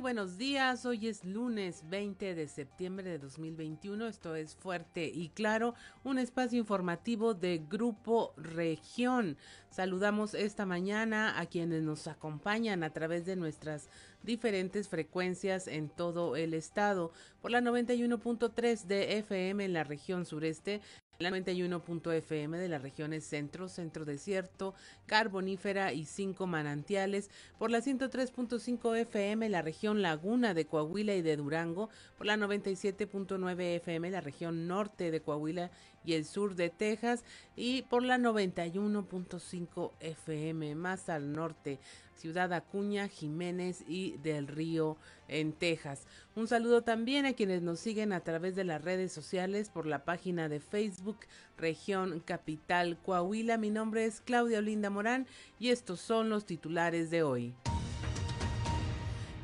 Buenos días, hoy es lunes 20 de septiembre de 2021, esto es Fuerte y Claro, un espacio informativo de Grupo Región. Saludamos esta mañana a quienes nos acompañan a través de nuestras diferentes frecuencias en todo el estado, por la 91.3 de FM en la región sureste, la 91.fm de las regiones centro, centro desierto, carbonífera y cinco manantiales, por la 103.5 FM la región laguna de Coahuila y de Durango, por la 97.9 FM la región norte de Coahuila y el sur de Texas y por la 91.5 FM más al norte Ciudad Acuña, Jiménez y del Río en Texas. Un saludo también a quienes nos siguen a través de las redes sociales por la página de Facebook Región Capital Coahuila. Mi nombre es Claudia Olinda Morán y estos son los titulares de hoy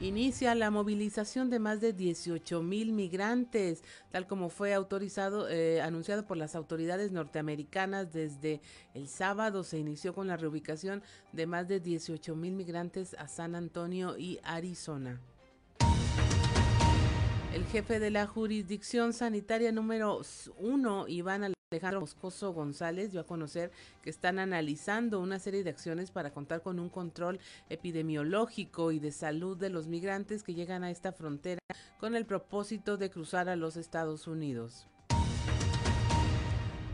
inicia la movilización de más de 18 mil migrantes, tal como fue autorizado, eh, anunciado por las autoridades norteamericanas desde el sábado. Se inició con la reubicación de más de 18 mil migrantes a San Antonio y Arizona. El jefe de la jurisdicción sanitaria número uno, Iván Alejandro Moscoso González dio a conocer que están analizando una serie de acciones para contar con un control epidemiológico y de salud de los migrantes que llegan a esta frontera con el propósito de cruzar a los Estados Unidos.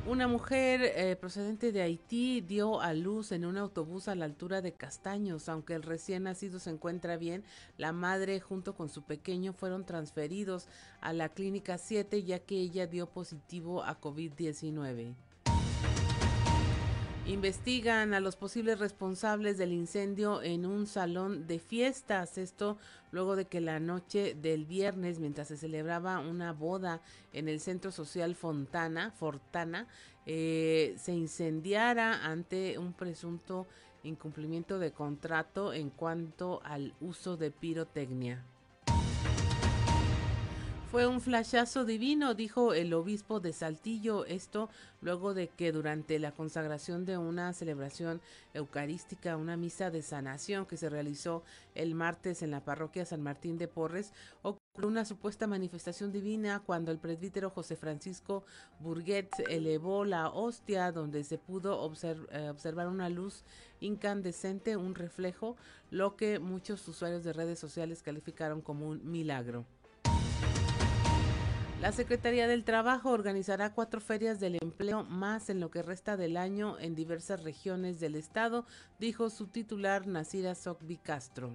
Una mujer eh, procedente de Haití dio a luz en un autobús a la altura de Castaños. Aunque el recién nacido se encuentra bien, la madre junto con su pequeño fueron transferidos a la clínica 7 ya que ella dio positivo a COVID-19. Investigan a los posibles responsables del incendio en un salón de fiestas. Esto luego de que la noche del viernes, mientras se celebraba una boda en el Centro Social Fontana, Fortana, eh, se incendiara ante un presunto incumplimiento de contrato en cuanto al uso de pirotecnia. Fue un flashazo divino, dijo el obispo de Saltillo, esto luego de que durante la consagración de una celebración eucarística, una misa de sanación que se realizó el martes en la parroquia San Martín de Porres, ocurrió una supuesta manifestación divina cuando el presbítero José Francisco Burguet elevó la hostia donde se pudo eh, observar una luz incandescente, un reflejo, lo que muchos usuarios de redes sociales calificaron como un milagro. La Secretaría del Trabajo organizará cuatro ferias del empleo más en lo que resta del año en diversas regiones del estado, dijo su titular Nasira Sokbi Castro.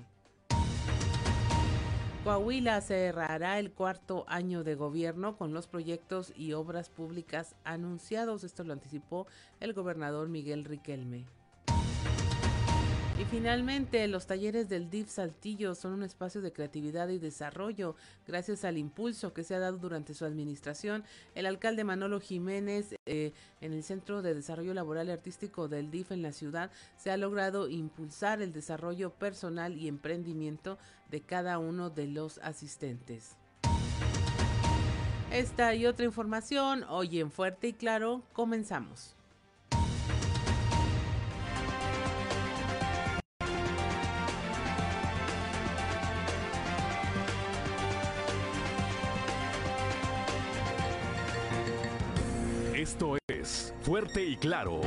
Coahuila cerrará el cuarto año de gobierno con los proyectos y obras públicas anunciados. Esto lo anticipó el gobernador Miguel Riquelme. Y finalmente, los talleres del DIF Saltillo son un espacio de creatividad y desarrollo. Gracias al impulso que se ha dado durante su administración, el alcalde Manolo Jiménez eh, en el Centro de Desarrollo Laboral y Artístico del DIF en la ciudad se ha logrado impulsar el desarrollo personal y emprendimiento de cada uno de los asistentes. Esta y otra información hoy en Fuerte y Claro comenzamos. Fuerte y Claro.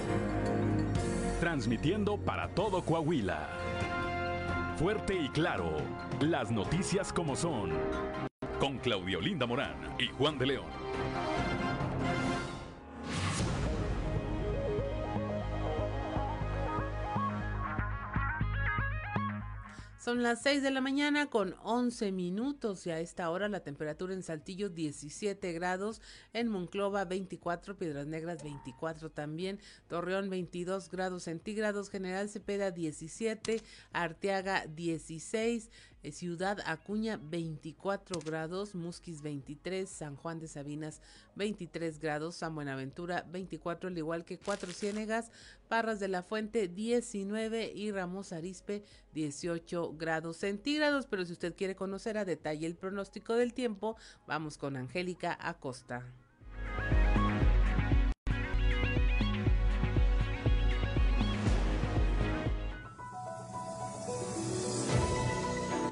Transmitiendo para todo Coahuila. Fuerte y Claro. Las noticias como son. Con Claudio Linda Morán y Juan de León. Son las 6 de la mañana con 11 minutos y a esta hora la temperatura en Saltillo 17 grados, en Monclova 24, Piedras Negras 24 también, Torreón 22 grados centígrados, General Cepeda 17, Arteaga 16, eh, Ciudad Acuña 24 grados, Musquis 23, San Juan de Sabinas 23 grados, San Buenaventura 24, al igual que Cuatro Ciénegas, Parras de la Fuente 19 y Ramos Arispe 18 grados centígrados. Pero si usted quiere conocer a detalle el pronóstico del tiempo, vamos con Angélica Acosta.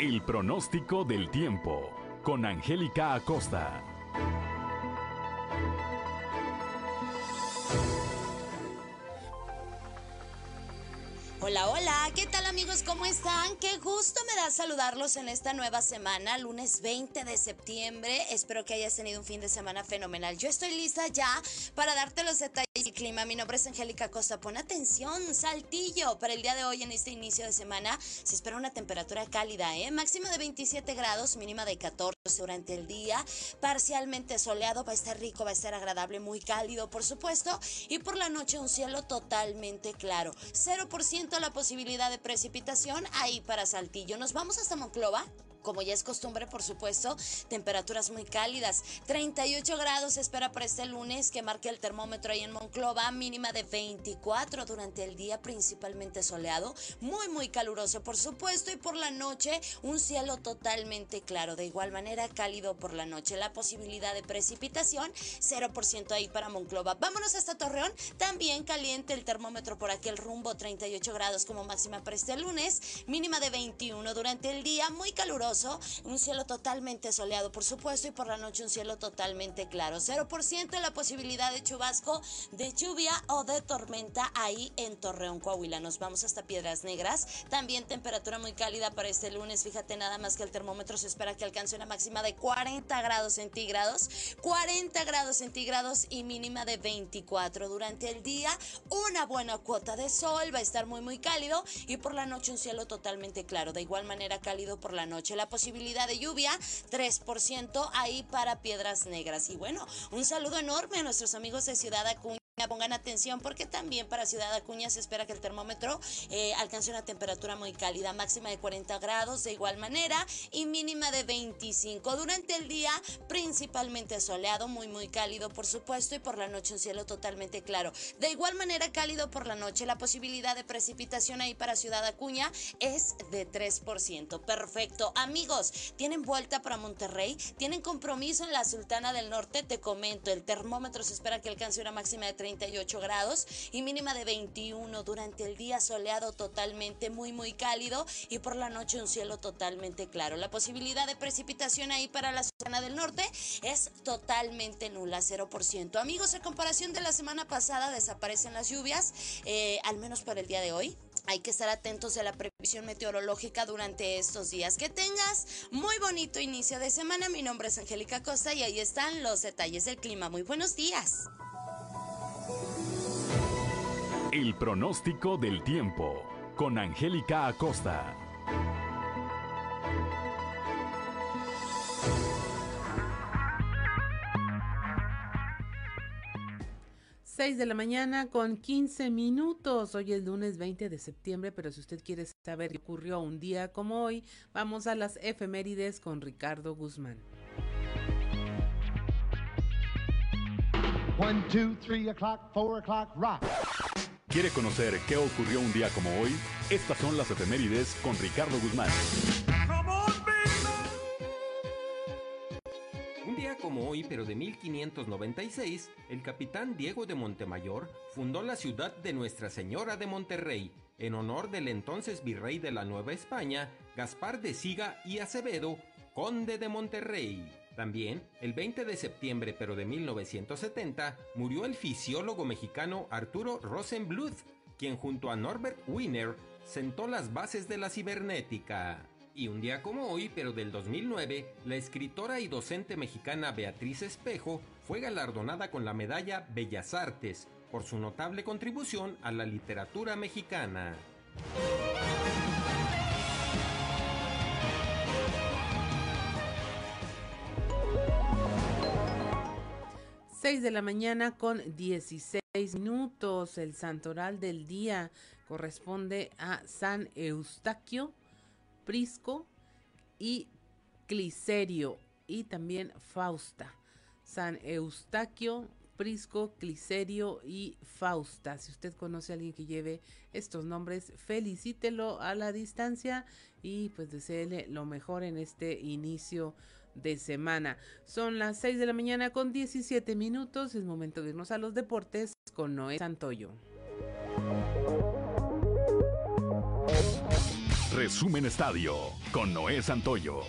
El pronóstico del tiempo con Angélica Acosta. Hola, hola, ¿qué tal amigos? ¿Cómo están? Qué gusto me da saludarlos en esta nueva semana, lunes 20 de septiembre. Espero que hayas tenido un fin de semana fenomenal. Yo estoy lista ya para darte los detalles del clima. Mi nombre es Angélica Costa. Pon atención, saltillo. Para el día de hoy, en este inicio de semana, se espera una temperatura cálida, ¿eh? Máxima de 27 grados, mínima de 14 durante el día. Parcialmente soleado, va a estar rico, va a estar agradable, muy cálido, por supuesto. Y por la noche, un cielo totalmente claro. 0% la posibilidad de precipitación ahí para Saltillo. Nos vamos hasta Monclova como ya es costumbre, por supuesto, temperaturas muy cálidas. 38 grados se espera para este lunes que marque el termómetro ahí en Monclova, mínima de 24 durante el día, principalmente soleado, muy, muy caluroso, por supuesto, y por la noche un cielo totalmente claro. De igual manera, cálido por la noche. La posibilidad de precipitación, 0% ahí para Monclova. Vámonos hasta Torreón, también caliente el termómetro por aquel rumbo, 38 grados como máxima para este lunes, mínima de 21 durante el día, muy caluroso un cielo totalmente soleado, por supuesto, y por la noche un cielo totalmente claro. 0% la posibilidad de chubasco, de lluvia o de tormenta ahí en Torreón, Coahuila. Nos vamos hasta Piedras Negras. También temperatura muy cálida para este lunes. Fíjate nada más que el termómetro se espera que alcance una máxima de 40 grados centígrados, 40 grados centígrados y mínima de 24 durante el día. Una buena cuota de sol, va a estar muy muy cálido y por la noche un cielo totalmente claro. De igual manera cálido por la noche. Posibilidad de lluvia, 3% ahí para Piedras Negras. Y bueno, un saludo enorme a nuestros amigos de Ciudad Acuña. Pongan atención porque también para Ciudad Acuña se espera que el termómetro eh, alcance una temperatura muy cálida, máxima de 40 grados de igual manera y mínima de 25. Durante el día principalmente soleado, muy muy cálido por supuesto y por la noche un cielo totalmente claro. De igual manera cálido por la noche, la posibilidad de precipitación ahí para Ciudad Acuña es de 3%. Perfecto. Amigos, tienen vuelta para Monterrey, tienen compromiso en la Sultana del Norte, te comento, el termómetro se espera que alcance una máxima de 38 grados y mínima de 21 durante el día soleado totalmente muy muy cálido y por la noche un cielo totalmente claro. La posibilidad de precipitación ahí para la zona del norte es totalmente nula, 0%. Amigos, en comparación de la semana pasada desaparecen las lluvias, eh, al menos para el día de hoy. Hay que estar atentos a la previsión meteorológica durante estos días. Que tengas muy bonito inicio de semana. Mi nombre es Angélica Costa y ahí están los detalles del clima. Muy buenos días. El pronóstico del tiempo con Angélica Acosta. 6 de la mañana con 15 minutos. Hoy es lunes 20 de septiembre, pero si usted quiere saber qué ocurrió un día como hoy, vamos a las efemérides con Ricardo Guzmán. 1, 2, 3 o'clock, 4 o'clock, rock. ¿Quiere conocer qué ocurrió un día como hoy? Estas son las efemérides con Ricardo Guzmán. Un día como hoy, pero de 1596, el capitán Diego de Montemayor fundó la ciudad de Nuestra Señora de Monterrey, en honor del entonces virrey de la Nueva España, Gaspar de Siga y Acevedo, conde de Monterrey. También, el 20 de septiembre pero de 1970, murió el fisiólogo mexicano Arturo Rosenbluth, quien junto a Norbert Wiener sentó las bases de la cibernética. Y un día como hoy, pero del 2009, la escritora y docente mexicana Beatriz Espejo fue galardonada con la medalla Bellas Artes por su notable contribución a la literatura mexicana. 6 de la mañana con 16 minutos. El santoral del día corresponde a San Eustaquio, Prisco y Cliserio y también Fausta. San Eustaquio, Prisco, Cliserio y Fausta. Si usted conoce a alguien que lleve estos nombres, felicítelo a la distancia y pues deseele lo mejor en este inicio de semana. Son las 6 de la mañana con 17 minutos. Es momento de irnos a los deportes con Noé Santoyo. Resumen Estadio con Noé Santoyo.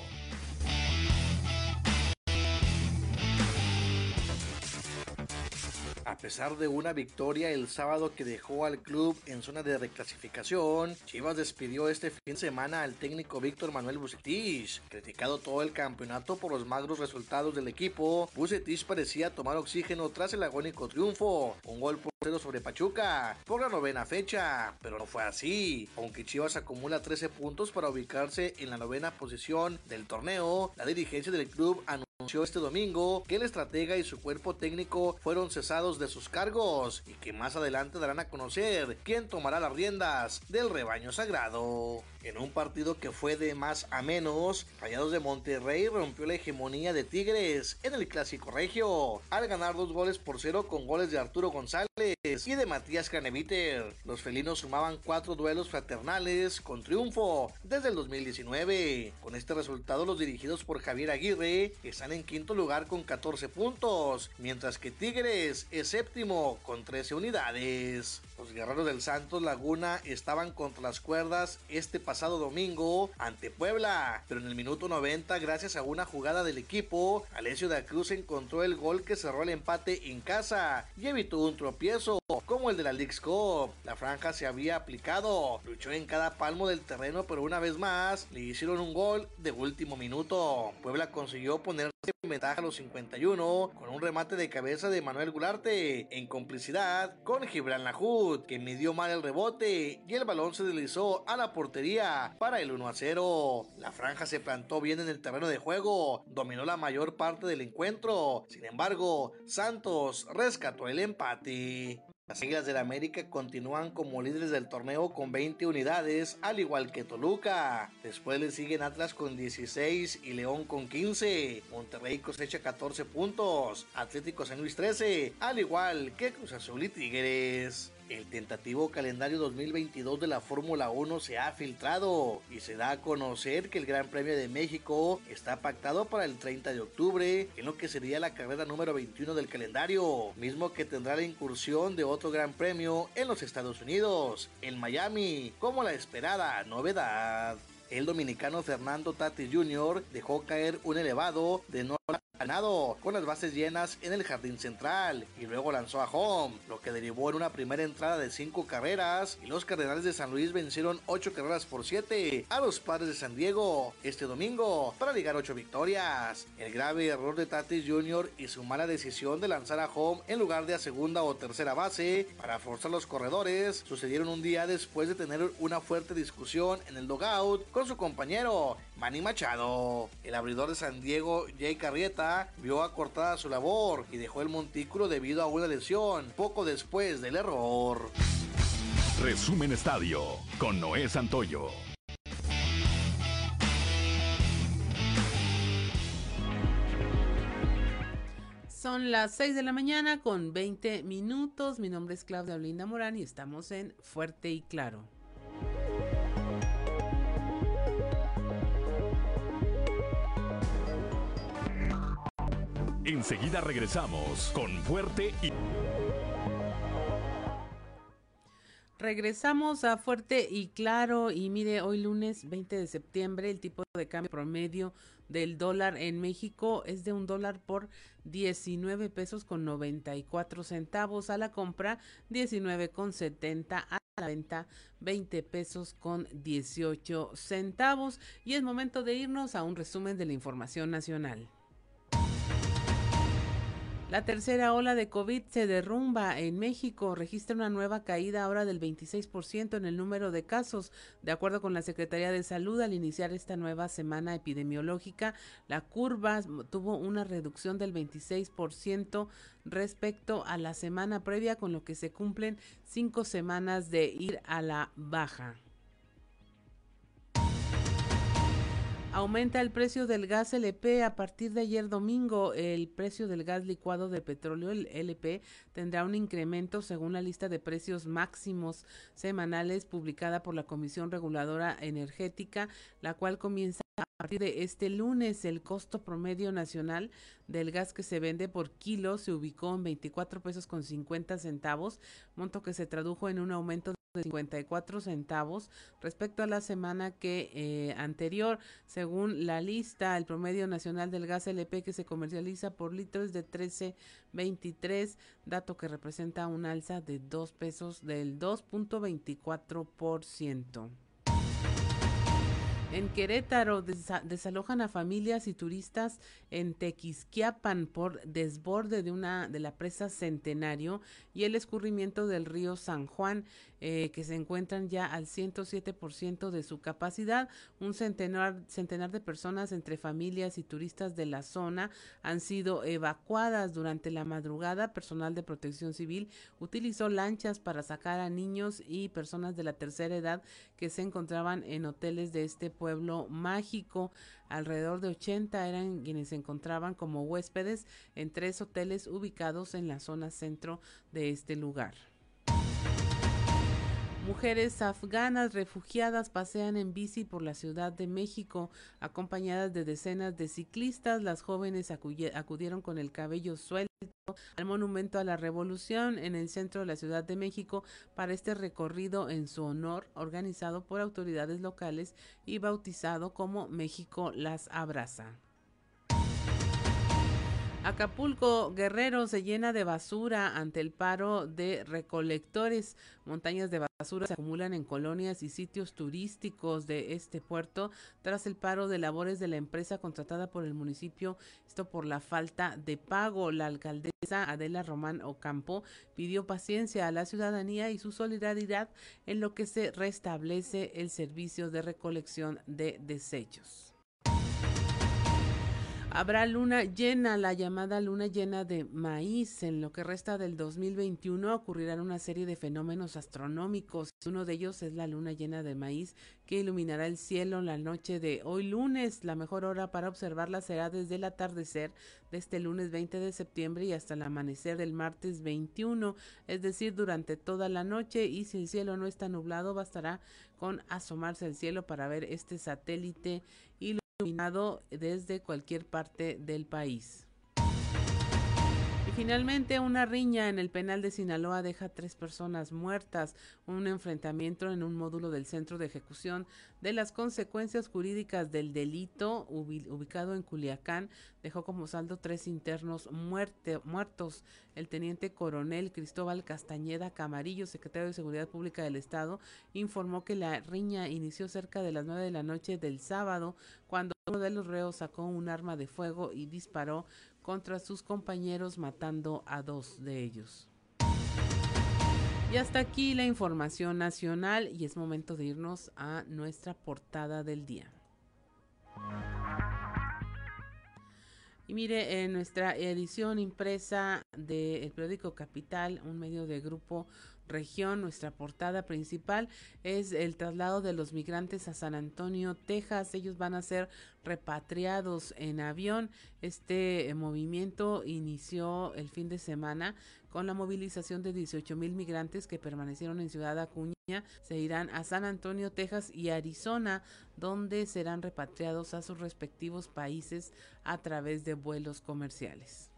Pesar de una victoria el sábado que dejó al club en zona de reclasificación, Chivas despidió este fin de semana al técnico Víctor Manuel Bucetich. Criticado todo el campeonato por los magros resultados del equipo, Bucetich parecía tomar oxígeno tras el agónico triunfo, un gol por cero sobre Pachuca, por la novena fecha, pero no fue así. Aunque Chivas acumula 13 puntos para ubicarse en la novena posición del torneo, la dirigencia del club anunció anunció este domingo que el estratega y su cuerpo técnico fueron cesados de sus cargos y que más adelante darán a conocer quién tomará las riendas del rebaño sagrado. En un partido que fue de más a menos, Rayados de Monterrey rompió la hegemonía de Tigres en el Clásico Regio, al ganar dos goles por cero con goles de Arturo González y de Matías Caneviter. Los felinos sumaban cuatro duelos fraternales con triunfo desde el 2019. Con este resultado, los dirigidos por Javier Aguirre están en quinto lugar con 14 puntos, mientras que Tigres es séptimo con 13 unidades. Los guerreros del Santos Laguna estaban contra las cuerdas este pasado domingo ante Puebla, pero en el minuto 90, gracias a una jugada del equipo, Alessio da Cruz encontró el gol que cerró el empate en casa y evitó un tropiezo como el de la League's Cup. La franja se había aplicado, luchó en cada palmo del terreno, pero una vez más le hicieron un gol de último minuto. Puebla consiguió ponerse en ventaja a los 51 con un remate de cabeza de Manuel Gularte en complicidad con Gibran Que midió mal el rebote y el balón se deslizó a la portería para el 1 a 0. La franja se plantó bien en el terreno de juego, dominó la mayor parte del encuentro. Sin embargo, Santos rescató el empate. Las Águilas del América continúan como líderes del torneo con 20 unidades, al igual que Toluca. Después le siguen Atlas con 16 y León con 15. Monterrey cosecha 14 puntos. Atlético San Luis 13, al igual que Cruz Azul y Tigres. El tentativo calendario 2022 de la Fórmula 1 se ha filtrado y se da a conocer que el Gran Premio de México está pactado para el 30 de octubre, en lo que sería la carrera número 21 del calendario, mismo que tendrá la incursión de otro Gran Premio en los Estados Unidos, en Miami, como la esperada novedad. El dominicano Fernando Tatis Jr. dejó caer un elevado de no ganado con las bases llenas en el jardín central y luego lanzó a home, lo que derivó en una primera entrada de 5 carreras y los Cardenales de San Luis vencieron 8 carreras por 7 a los Padres de San Diego este domingo para ligar 8 victorias. El grave error de Tatis Jr. y su mala decisión de lanzar a home en lugar de a segunda o tercera base para forzar los corredores sucedieron un día después de tener una fuerte discusión en el dogout con su compañero Manny Machado. El abridor de San Diego, Jay Carrieta, vio acortada su labor y dejó el montículo debido a una lesión poco después del error. Resumen Estadio con Noé Santoyo. Son las 6 de la mañana con 20 minutos. Mi nombre es Claudia Olinda Morán y estamos en Fuerte y Claro. Enseguida regresamos con Fuerte y... Regresamos a Fuerte y Claro y mire, hoy lunes 20 de septiembre el tipo de cambio promedio del dólar en México es de un dólar por 19 pesos con 94 centavos a la compra, 19 con 70 a la venta, 20 pesos con 18 centavos y es momento de irnos a un resumen de la información nacional. La tercera ola de COVID se derrumba en México. Registra una nueva caída ahora del 26% en el número de casos. De acuerdo con la Secretaría de Salud, al iniciar esta nueva semana epidemiológica, la curva tuvo una reducción del 26% respecto a la semana previa, con lo que se cumplen cinco semanas de ir a la baja. Aumenta el precio del gas LP a partir de ayer domingo. El precio del gas licuado de petróleo, el LP, tendrá un incremento según la lista de precios máximos semanales publicada por la Comisión Reguladora Energética, la cual comienza a partir de este lunes. El costo promedio nacional del gas que se vende por kilo se ubicó en 24 pesos con 50 centavos, monto que se tradujo en un aumento de de 54 centavos respecto a la semana que eh, anterior. Según la lista, el promedio nacional del gas LP que se comercializa por litro es de 13.23, dato que representa un alza de 2 pesos del 2.24%. En Querétaro desalojan a familias y turistas en Tequisquiapan por desborde de una de la presa Centenario y el escurrimiento del río San Juan, eh, que se encuentran ya al 107% de su capacidad. Un centenar, centenar de personas entre familias y turistas de la zona han sido evacuadas durante la madrugada. Personal de protección civil utilizó lanchas para sacar a niños y personas de la tercera edad que se encontraban en hoteles de este pueblo mágico. Alrededor de 80 eran quienes se encontraban como huéspedes en tres hoteles ubicados en la zona centro de este lugar. Mujeres afganas refugiadas pasean en bici por la Ciudad de México, acompañadas de decenas de ciclistas. Las jóvenes acudieron con el cabello suelto al Monumento a la Revolución en el centro de la Ciudad de México para este recorrido en su honor, organizado por autoridades locales y bautizado como México las abraza. Acapulco Guerrero se llena de basura ante el paro de recolectores. Montañas de basura se acumulan en colonias y sitios turísticos de este puerto tras el paro de labores de la empresa contratada por el municipio, esto por la falta de pago. La alcaldesa Adela Román Ocampo pidió paciencia a la ciudadanía y su solidaridad en lo que se restablece el servicio de recolección de desechos. Habrá luna llena, la llamada luna llena de maíz. En lo que resta del 2021 ocurrirán una serie de fenómenos astronómicos. Uno de ellos es la luna llena de maíz que iluminará el cielo la noche de hoy lunes. La mejor hora para observarla será desde el atardecer de este lunes 20 de septiembre y hasta el amanecer del martes 21, es decir, durante toda la noche y si el cielo no está nublado bastará con asomarse al cielo para ver este satélite iluminado desde cualquier parte del país. Y finalmente, una riña en el penal de Sinaloa deja tres personas muertas. Un enfrentamiento en un módulo del centro de ejecución de las consecuencias jurídicas del delito ubicado en Culiacán dejó como saldo tres internos muertos. El teniente coronel Cristóbal Castañeda Camarillo, secretario de Seguridad Pública del Estado, informó que la riña inició cerca de las nueve de la noche del sábado, cuando uno de los reos sacó un arma de fuego y disparó contra sus compañeros matando a dos de ellos. Y hasta aquí la información nacional y es momento de irnos a nuestra portada del día. Y mire, en nuestra edición impresa del periódico Capital, un medio de grupo región, nuestra portada principal es el traslado de los migrantes a San Antonio, Texas. Ellos van a ser repatriados en avión. Este eh, movimiento inició el fin de semana con la movilización de 18 mil migrantes que permanecieron en Ciudad Acuña. Se irán a San Antonio, Texas y Arizona, donde serán repatriados a sus respectivos países a través de vuelos comerciales.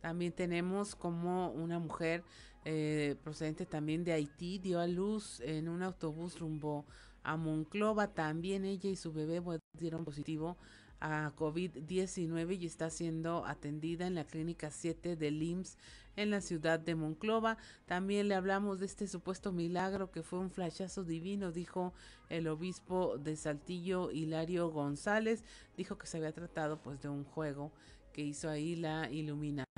También tenemos como una mujer eh, procedente también de Haití, dio a luz en un autobús rumbo a Monclova. También ella y su bebé dieron positivo a COVID-19 y está siendo atendida en la clínica 7 del IMSS en la ciudad de Monclova. También le hablamos de este supuesto milagro que fue un flashazo divino, dijo el obispo de Saltillo, Hilario González. Dijo que se había tratado pues de un juego que hizo ahí la iluminación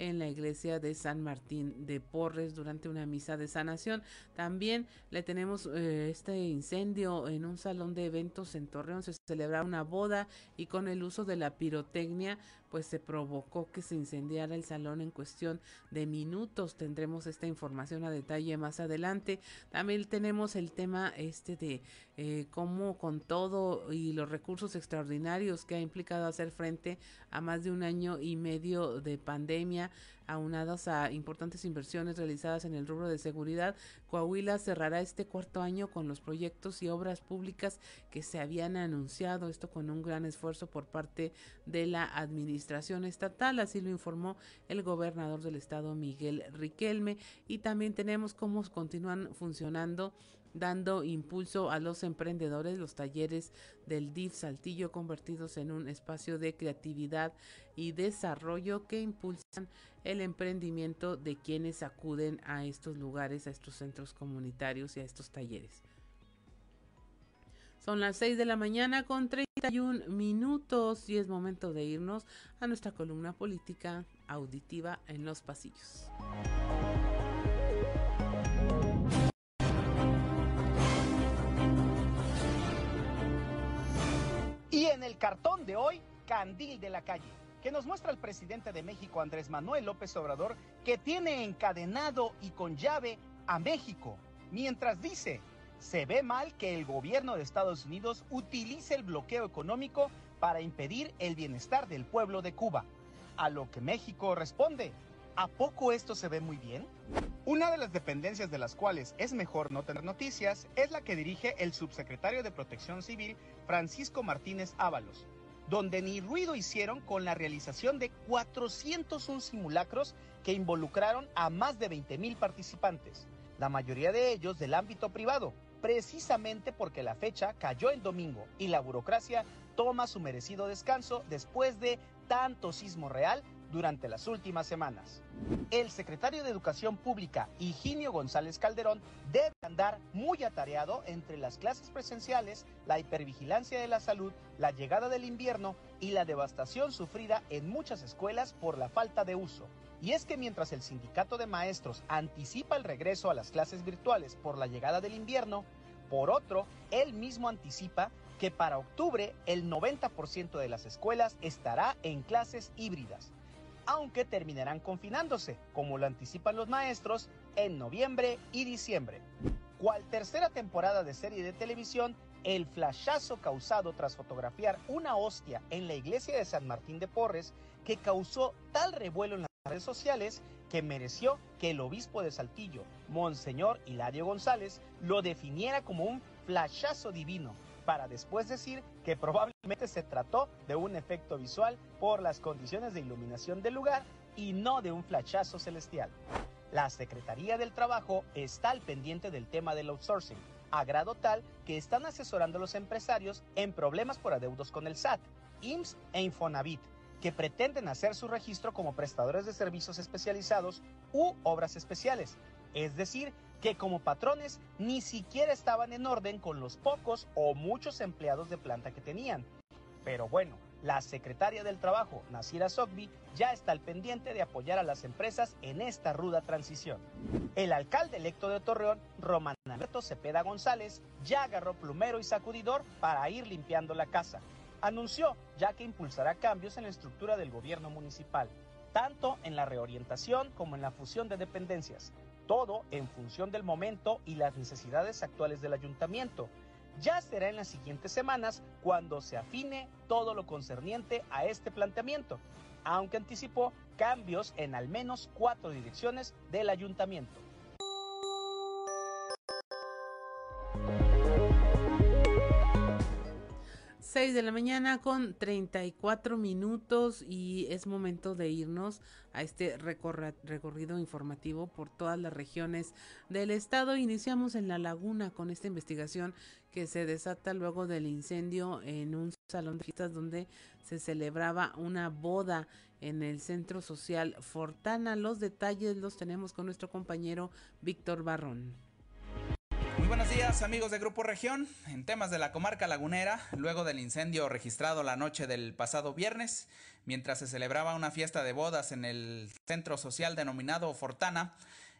en la iglesia de San Martín de Porres durante una misa de sanación. También le tenemos eh, este incendio en un salón de eventos en Torreón. Se celebraba una boda y con el uso de la pirotecnia pues se provocó que se incendiara el salón en cuestión de minutos. Tendremos esta información a detalle más adelante. También tenemos el tema este de eh, cómo con todo y los recursos extraordinarios que ha implicado hacer frente a más de un año y medio de pandemia, aunados a importantes inversiones realizadas en el rubro de seguridad, Coahuila cerrará este cuarto año con los proyectos y obras públicas que se habían anunciado, esto con un gran esfuerzo por parte de la administración estatal, así lo informó el gobernador del estado Miguel Riquelme. Y también tenemos cómo continúan funcionando dando impulso a los emprendedores, los talleres del DIF Saltillo convertidos en un espacio de creatividad y desarrollo que impulsan el emprendimiento de quienes acuden a estos lugares, a estos centros comunitarios y a estos talleres. Son las 6 de la mañana con 31 minutos y es momento de irnos a nuestra columna política auditiva en los pasillos. En el cartón de hoy, Candil de la calle, que nos muestra el presidente de México, Andrés Manuel López Obrador, que tiene encadenado y con llave a México, mientras dice, se ve mal que el gobierno de Estados Unidos utilice el bloqueo económico para impedir el bienestar del pueblo de Cuba. A lo que México responde, ¿a poco esto se ve muy bien? Una de las dependencias de las cuales es mejor no tener noticias es la que dirige el subsecretario de Protección Civil, Francisco Martínez Ábalos, donde ni ruido hicieron con la realización de 401 simulacros que involucraron a más de 20 mil participantes, la mayoría de ellos del ámbito privado, precisamente porque la fecha cayó en domingo y la burocracia toma su merecido descanso después de tanto sismo real durante las últimas semanas. El secretario de Educación Pública, Higinio González Calderón, debe andar muy atareado entre las clases presenciales, la hipervigilancia de la salud, la llegada del invierno y la devastación sufrida en muchas escuelas por la falta de uso. Y es que mientras el sindicato de maestros anticipa el regreso a las clases virtuales por la llegada del invierno, por otro, él mismo anticipa que para octubre el 90% de las escuelas estará en clases híbridas, aunque terminarán confinándose, como lo anticipan los maestros, en noviembre y diciembre. Cual tercera temporada de serie de televisión, el flashazo causado tras fotografiar una hostia en la iglesia de San Martín de Porres que causó tal revuelo en las redes sociales que mereció que el obispo de Saltillo, Monseñor Hilario González, lo definiera como un flashazo divino, para después decir que probablemente se trató de un efecto visual por las condiciones de iluminación del lugar y no de un flashazo celestial. La Secretaría del Trabajo está al pendiente del tema del outsourcing, a grado tal que están asesorando a los empresarios en problemas por adeudos con el SAT, IMSS e Infonavit, que pretenden hacer su registro como prestadores de servicios especializados u obras especiales, es decir, que como patrones ni siquiera estaban en orden con los pocos o muchos empleados de planta que tenían. Pero bueno, la secretaria del Trabajo, Nasira Sogbi, ya está al pendiente de apoyar a las empresas en esta ruda transición. El alcalde electo de Torreón, Román Alberto Cepeda González, ya agarró plumero y sacudidor para ir limpiando la casa. Anunció ya que impulsará cambios en la estructura del gobierno municipal, tanto en la reorientación como en la fusión de dependencias, todo en función del momento y las necesidades actuales del ayuntamiento. Ya será en las siguientes semanas cuando se afine todo lo concerniente a este planteamiento, aunque anticipó cambios en al menos cuatro direcciones del ayuntamiento. 6 de la mañana con 34 minutos y es momento de irnos a este recorrido informativo por todas las regiones del estado. Iniciamos en La Laguna con esta investigación que se desata luego del incendio en un salón de fiestas donde se celebraba una boda en el centro social Fortana. Los detalles los tenemos con nuestro compañero Víctor Barrón. Muy buenos días amigos de Grupo Región. En temas de la comarca lagunera, luego del incendio registrado la noche del pasado viernes, mientras se celebraba una fiesta de bodas en el centro social denominado Fortana,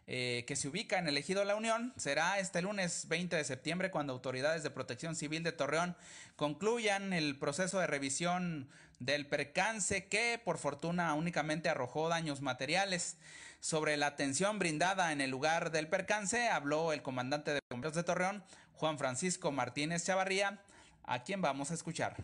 eh, que se ubica en el Ejido La Unión, será este lunes 20 de septiembre cuando autoridades de protección civil de Torreón concluyan el proceso de revisión del percance que por fortuna únicamente arrojó daños materiales. Sobre la atención brindada en el lugar del percance habló el comandante de bomberos de Torreón, Juan Francisco Martínez Chavarría, a quien vamos a escuchar.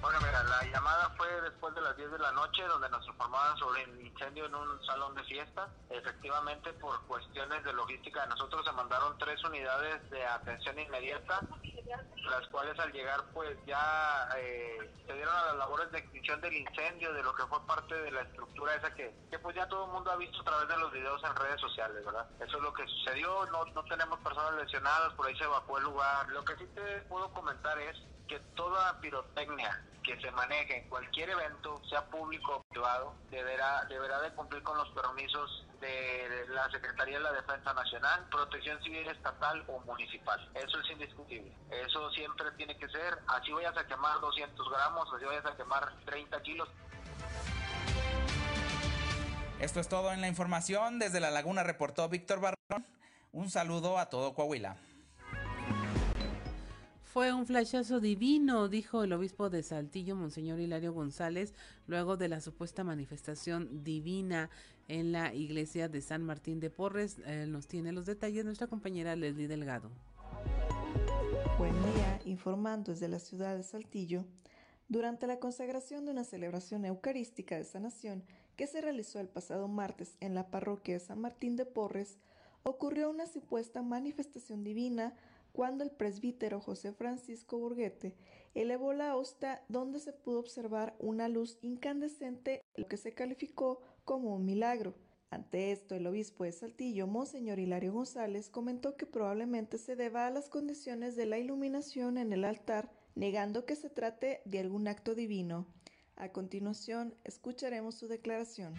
Bueno, mira, la llamada fue después de las 10 de la noche donde nos informaban sobre el incendio en un salón de fiesta. Efectivamente, por cuestiones de logística nosotros se mandaron tres unidades de atención inmediata, las cuales al llegar pues ya eh, se dieron a las labores de extinción del incendio, de lo que fue parte de la estructura esa que, que pues ya todo el mundo ha visto a través de los videos en redes sociales, ¿verdad? Eso es lo que sucedió, no, no tenemos personas lesionadas, por ahí se evacuó el lugar. Lo que sí te puedo comentar es que toda pirotecnia que se maneje en cualquier evento, sea público o privado, deberá, deberá de cumplir con los permisos de la Secretaría de la Defensa Nacional, Protección Civil Estatal o Municipal. Eso es indiscutible. Eso siempre tiene que ser, así vayas a quemar 200 gramos, así vayas a quemar 30 kilos. Esto es todo en la información. Desde La Laguna reportó Víctor Barrón. Un saludo a todo Coahuila. Fue un flashazo divino, dijo el obispo de Saltillo, Monseñor Hilario González, luego de la supuesta manifestación divina en la iglesia de San Martín de Porres. Eh, nos tiene los detalles nuestra compañera Leslie Delgado. Buen día, informando desde la ciudad de Saltillo. Durante la consagración de una celebración eucarística de sanación que se realizó el pasado martes en la parroquia de San Martín de Porres, ocurrió una supuesta manifestación divina cuando el presbítero José Francisco Burguete elevó la hosta donde se pudo observar una luz incandescente, lo que se calificó como un milagro. Ante esto, el obispo de Saltillo, Monseñor Hilario González, comentó que probablemente se deba a las condiciones de la iluminación en el altar, negando que se trate de algún acto divino. A continuación, escucharemos su declaración.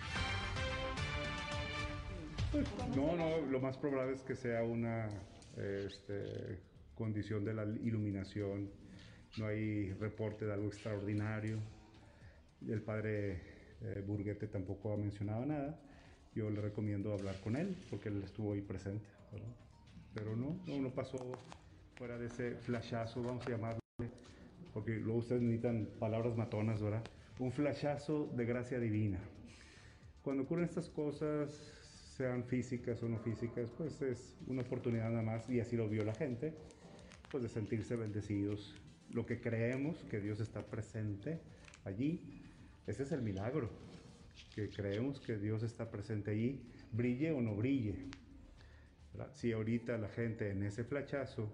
No, no, lo más probable es que sea una este, condición de la iluminación, no hay reporte de algo extraordinario. El padre eh, Burguete tampoco ha mencionado nada. Yo le recomiendo hablar con él porque él estuvo ahí presente. Pero no, no, no pasó fuera de ese flashazo, vamos a llamarle, porque luego ustedes necesitan palabras matonas, ¿verdad? Un flashazo de gracia divina. Cuando ocurren estas cosas, sean físicas o no físicas, pues es una oportunidad nada más, y así lo vio la gente, pues de sentirse bendecidos. Lo que creemos que Dios está presente allí, ese es el milagro, que creemos que Dios está presente allí, brille o no brille. Si ahorita la gente en ese flachazo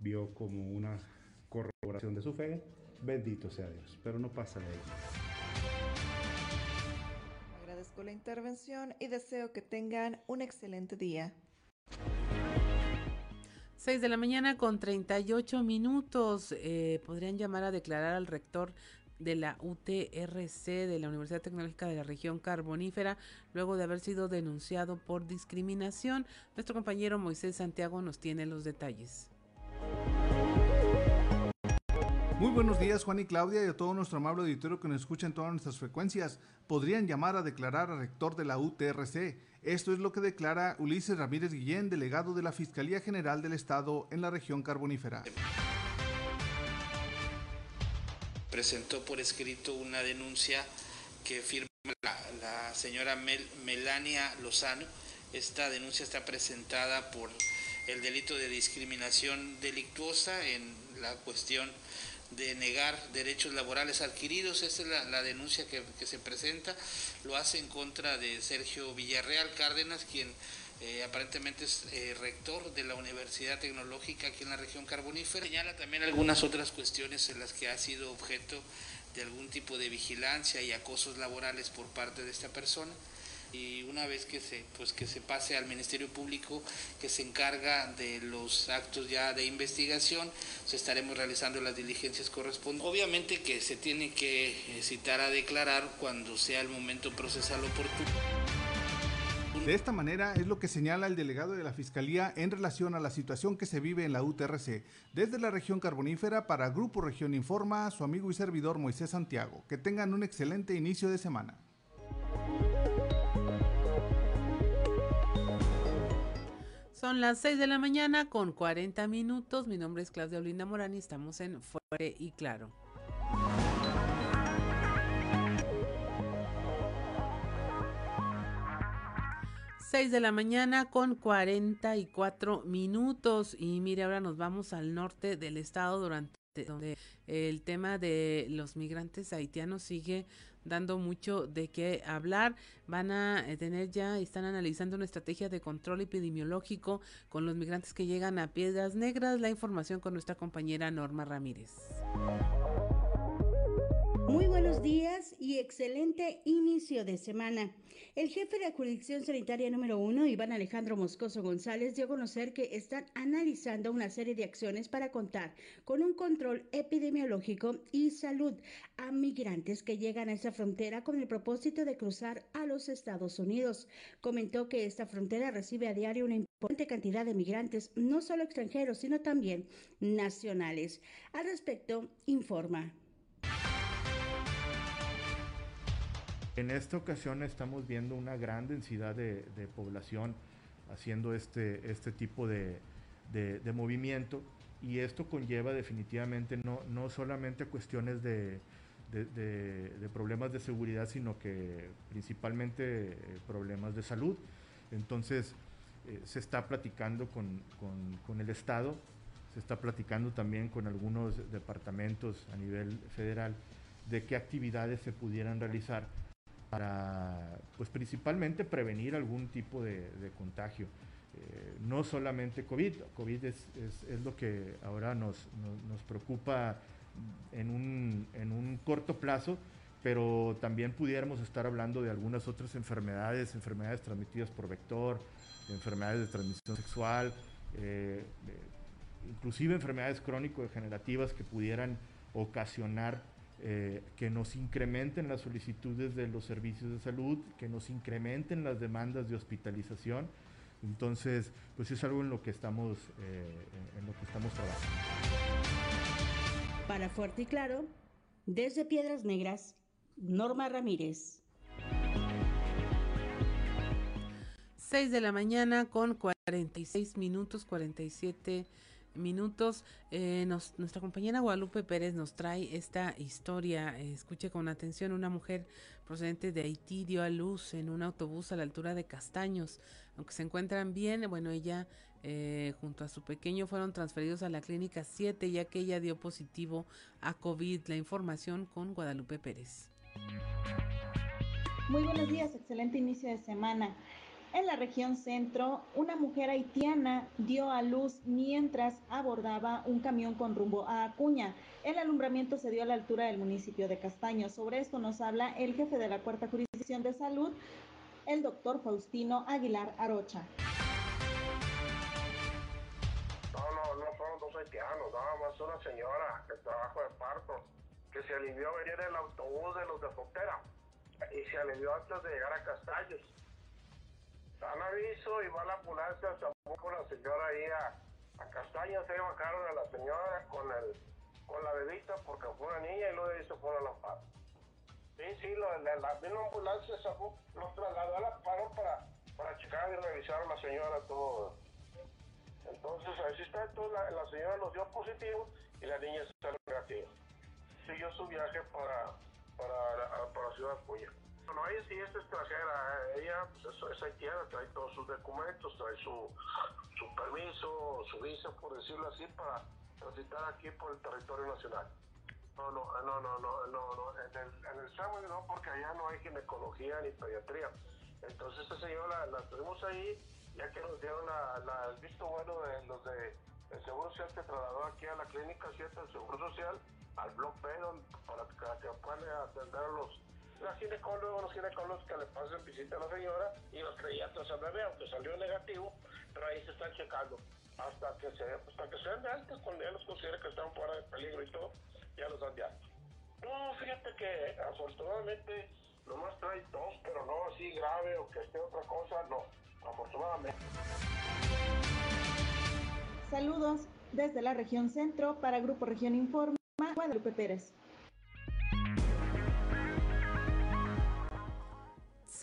vio como una corroboración de su fe, bendito sea Dios, pero no pasa de ello la intervención y deseo que tengan un excelente día. 6 de la mañana con 38 minutos. Eh, podrían llamar a declarar al rector de la UTRC de la Universidad Tecnológica de la Región Carbonífera luego de haber sido denunciado por discriminación. Nuestro compañero Moisés Santiago nos tiene los detalles. Muy buenos días Juan y Claudia y a todo nuestro amable auditorio que nos escucha en todas nuestras frecuencias. Podrían llamar a declarar al rector de la UTRC. Esto es lo que declara Ulises Ramírez Guillén, delegado de la Fiscalía General del Estado en la región carbonífera. Presentó por escrito una denuncia que firma la, señora Melania Lozano. Esta denuncia está presentada por el delito de discriminación delictuosa en la cuestión de negar derechos laborales adquiridos. Esta es la, denuncia que, se presenta. Lo hace en contra de Sergio Villarreal Cárdenas, quien eh, aparentemente es eh, rector de la Universidad Tecnológica aquí en la región carbonífera. Señala también algunas otras cuestiones en las que ha sido objeto de algún tipo de vigilancia y acosos laborales por parte de esta persona. Y una vez que se pues que se pase al Ministerio Público que se encarga de los actos ya de investigación estaremos realizando las diligencias correspondientes. Obviamente que se tiene que eh, citar a declarar cuando sea el momento procesal oportuno de esta manera es lo que señala el delegado de la Fiscalía en relación a la situación que se vive en la UTRC. Desde la región carbonífera para Grupo Región Informa, su amigo y servidor Moisés Santiago. Que tengan un excelente inicio de semana. Son las 6 de la mañana con 40 minutos. Mi nombre es Claudia Olinda Morán y estamos en Fuerte y Claro. Seis de la mañana con 44 minutos y mire ahora nos vamos al norte del estado durante donde el tema de los migrantes haitianos sigue dando mucho de qué hablar. Van a eh, tener ya, están analizando una estrategia de control epidemiológico con los migrantes que llegan a Piedras Negras. La información con nuestra compañera Norma Ramírez. Muy buenos días y excelente inicio de semana. El jefe de la jurisdicción sanitaria número uno, Iván Alejandro Moscoso González, dio a conocer que están analizando una serie de acciones para contar con un control epidemiológico y salud a migrantes que llegan a esa frontera con el propósito de cruzar a los Estados Unidos. Comentó que esta frontera recibe a diario una importante cantidad de migrantes, no solo extranjeros, sino también nacionales. Al respecto, informa. En esta ocasión estamos viendo una gran densidad de, población haciendo este, este tipo de, movimiento y esto conlleva definitivamente no, no solamente cuestiones de, problemas de seguridad, sino que principalmente eh, problemas de salud. Entonces, eh, se está platicando con, con, el Estado, se está platicando también con algunos departamentos a nivel federal de qué actividades se pudieran realizar para, pues principalmente prevenir algún tipo de, contagio. Eh, no solamente COVID, COVID es, es, lo que ahora nos, nos, preocupa en un, en un, corto plazo, pero también pudiéramos estar hablando de algunas otras enfermedades, enfermedades transmitidas por vector, enfermedades de transmisión sexual, eh, inclusive enfermedades crónico-degenerativas que pudieran ocasionar eh, que nos incrementen las solicitudes de los servicios de salud, que nos incrementen las demandas de hospitalización. Entonces, pues es algo en lo que estamos, eh, en lo que estamos trabajando. Para Fuerte y Claro, desde Piedras Negras, Norma Ramírez. 6 de la mañana con 46 minutos, 47 minutos. Eh, nuestra compañera Guadalupe Pérez nos trae esta historia. escuche con atención, una mujer procedente de Haití dio a luz en un autobús a la altura de Castaños. Aunque se encuentran bien, bueno, ella eh, junto a su pequeño fueron transferidos a la clínica 7 ya que ella dio positivo a COVID. La información con Guadalupe Pérez. Muy buenos días, excelente inicio de semana. En la región centro, una mujer haitiana dio a luz mientras abordaba un camión con rumbo a Acuña. El alumbramiento se dio a la altura del municipio de Castaño. Sobre esto nos habla el jefe de la Cuarta Jurisdicción de Salud, el doctor Faustino Aguilar Arocha. No, no, no fueron dos haitianos, nada más una señora que trabajo de parto, que se alivió a venir el autobús de los de frontera y se alivió antes de llegar a Castaños dan aviso y va la ambulancia con la señora ahí a, a Castaña, se bajaron a la señora con el con la bebita porque fue una niña y luego se fueron a la paz. Sí, sí, lo, la, la misma ambulancia sacó, los trasladó a la paro para, para checar y revisar a la señora todo. Entonces, ahí está, entonces la, señora nos dio positivo y la niña salió negativa. Siguió su viaje para, para, para Ciudad Cuya. No, ella sí es extranjera, ella pues, es, haitiana, trae todos sus documentos, trae su, su permiso, su visa, por decirlo así, para transitar aquí por el territorio nacional. No, no, no, no, no, no, no. En el, en el no, porque allá no hay ginecología ni pediatría. Entonces esta señora la, tenemos ahí, ya que nos dieron la, el visto bueno de los de el Seguro Social que trasladó aquí a la Clínica 7 del Seguro Social, al Block B, para que, que puedan atender los la ginecólogo, los ginecólogos que le pasen visita a la señora y los creíantes al bebé, aunque salió negativo, pero ahí se están checando hasta que se, hasta que sean de alta, cuando ya los consideren que están fuera de peligro y todo, ya los dan de alta. No, fíjate que afortunadamente nomás trae tos, pero no así grave o que esté otra cosa, no, afortunadamente. Saludos desde la región centro para Grupo Región Informa, Guadalupe Pérez.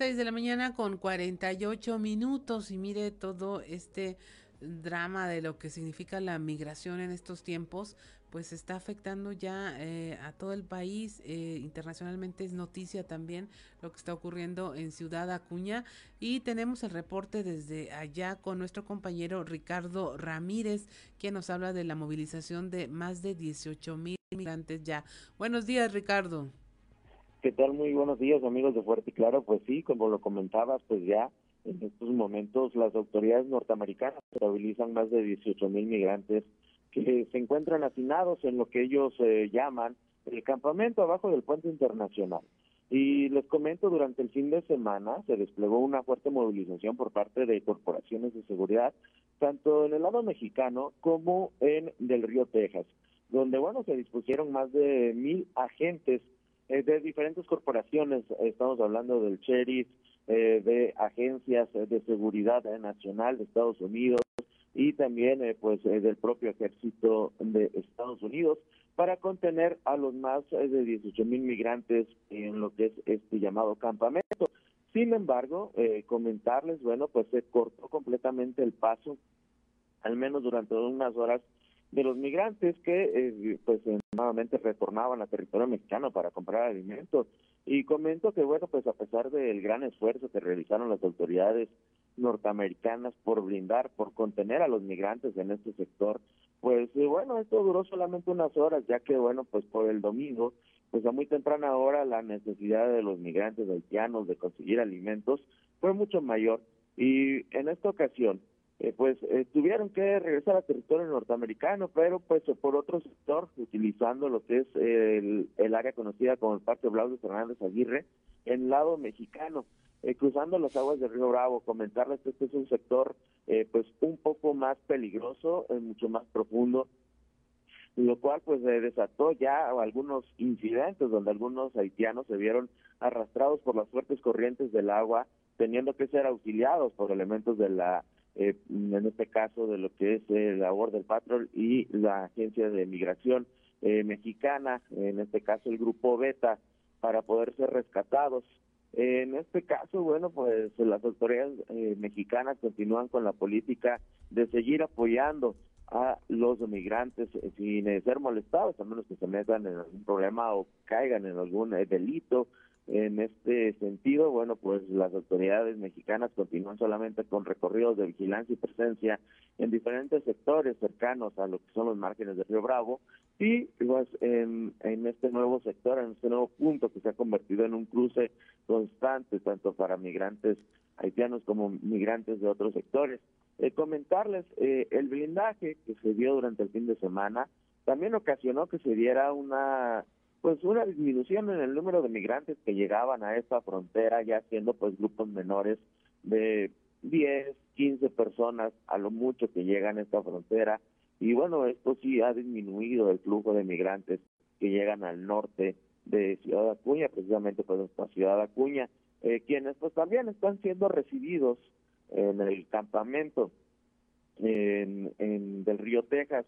6 de la mañana con 48 minutos y mire todo este drama de lo que significa la migración en estos tiempos, pues está afectando ya eh, a todo el país. Eh, internacionalmente es noticia también lo que está ocurriendo en Ciudad Acuña y tenemos el reporte desde allá con nuestro compañero Ricardo Ramírez, quien nos habla de la movilización de más de 18 mil migrantes ya. Buenos días, Ricardo. ¿Qué tal? Muy buenos días, amigos de Fuerte y Claro. Pues sí, como lo comentabas, pues ya en estos momentos las autoridades norteamericanas estabilizan más de 18 mil migrantes que se encuentran hacinados en lo que ellos eh, llaman el campamento abajo del puente internacional. Y les comento, durante el fin de semana se desplegó una fuerte movilización por parte de corporaciones de seguridad, tanto en el lado mexicano como en del río Texas, donde, bueno, se dispusieron más de mil agentes eh, de diferentes corporaciones, estamos hablando del sheriff, eh, de agencias de seguridad nacional de Estados Unidos, y también eh, pues eh, del propio ejército de Estados Unidos para contener a los más eh, de 18 mil migrantes en lo que es este llamado campamento. Sin embargo, comentarles, bueno, pues se cortó completamente el paso, al menos durante unas horas, de los migrantes que pues nuevamente retornaban a territorio mexicano para comprar alimentos. Y comento que, bueno, pues a pesar del gran esfuerzo que realizaron las autoridades norteamericanas por blindar, por contener a los migrantes en este sector, pues eh, bueno, esto duró solamente unas horas, ya que bueno, pues por el domingo, pues a muy temprana hora la necesidad de los migrantes haitianos de conseguir alimentos fue mucho mayor y en esta ocasión eh, pues eh, tuvieron que regresar al territorio norteamericano, pero pues por otro sector, utilizando lo que es el, el área conocida como el Parque Blau de Fernández Aguirre, en lado mexicano. Eh, cruzando las aguas del río Bravo, comentarles que este es un sector eh, pues un poco más peligroso, eh, mucho más profundo, lo cual pues desató ya algunos incidentes donde algunos haitianos se vieron arrastrados por las fuertes corrientes del agua, teniendo que ser auxiliados por elementos de la, en este caso de lo que es el labor del Patrol y la Agencia de Migración Mexicana, en este caso el Grupo Beta, para poder ser rescatados. En este caso, bueno, pues las autoridades eh, mexicanas continúan con la política de seguir apoyando a los migrantes eh, sin ser molestados, a menos que se metan en algún problema o caigan en algún eh, delito. En este sentido, bueno, pues las autoridades mexicanas continúan solamente con recorridos de vigilancia y presencia en diferentes sectores cercanos a lo que son los márgenes del Río Bravo y pues en, en este nuevo sector, en este nuevo punto que se ha convertido en un cruce constante tanto para migrantes haitianos como migrantes de otros sectores. Eh, comentarles, eh, el blindaje que se dio durante el fin de semana también ocasionó que se diera una pues una disminución en el número de migrantes que llegaban a esta frontera, ya siendo pues grupos menores de 10, 15 personas a lo mucho que llegan a esta frontera. Y bueno, esto sí ha disminuido el flujo de migrantes que llegan al norte de Ciudad Acuña, precisamente pues esta Ciudad Acuña, eh, quienes pues también están siendo recibidos en el campamento en, en del Río Texas.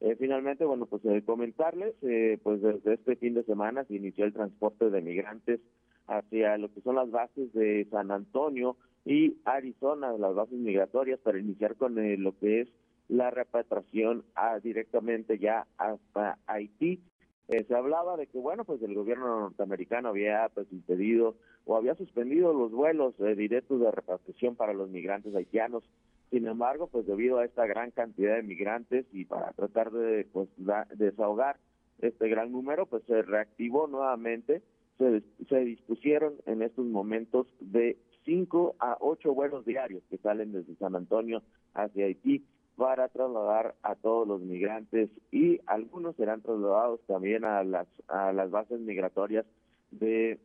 Eh, finalmente, bueno, pues eh, comentarles, eh, pues desde este fin de semana se inició el transporte de migrantes hacia lo que son las bases de San Antonio y Arizona, las bases migratorias, para iniciar con lo que es la repatriación a, directamente ya hasta Haití. se hablaba de que, bueno, pues el gobierno norteamericano había pues impedido o había suspendido los vuelos directos de repatriación para los migrantes haitianos sin embargo, pues debido a esta gran cantidad de migrantes y para tratar de pues, desahogar este gran número, pues se reactivó nuevamente, se, se dispusieron en estos momentos de 5 a 8 vuelos diarios que salen desde San Antonio hacia Haití para trasladar a todos los migrantes y algunos serán trasladados también a las a las bases migratorias de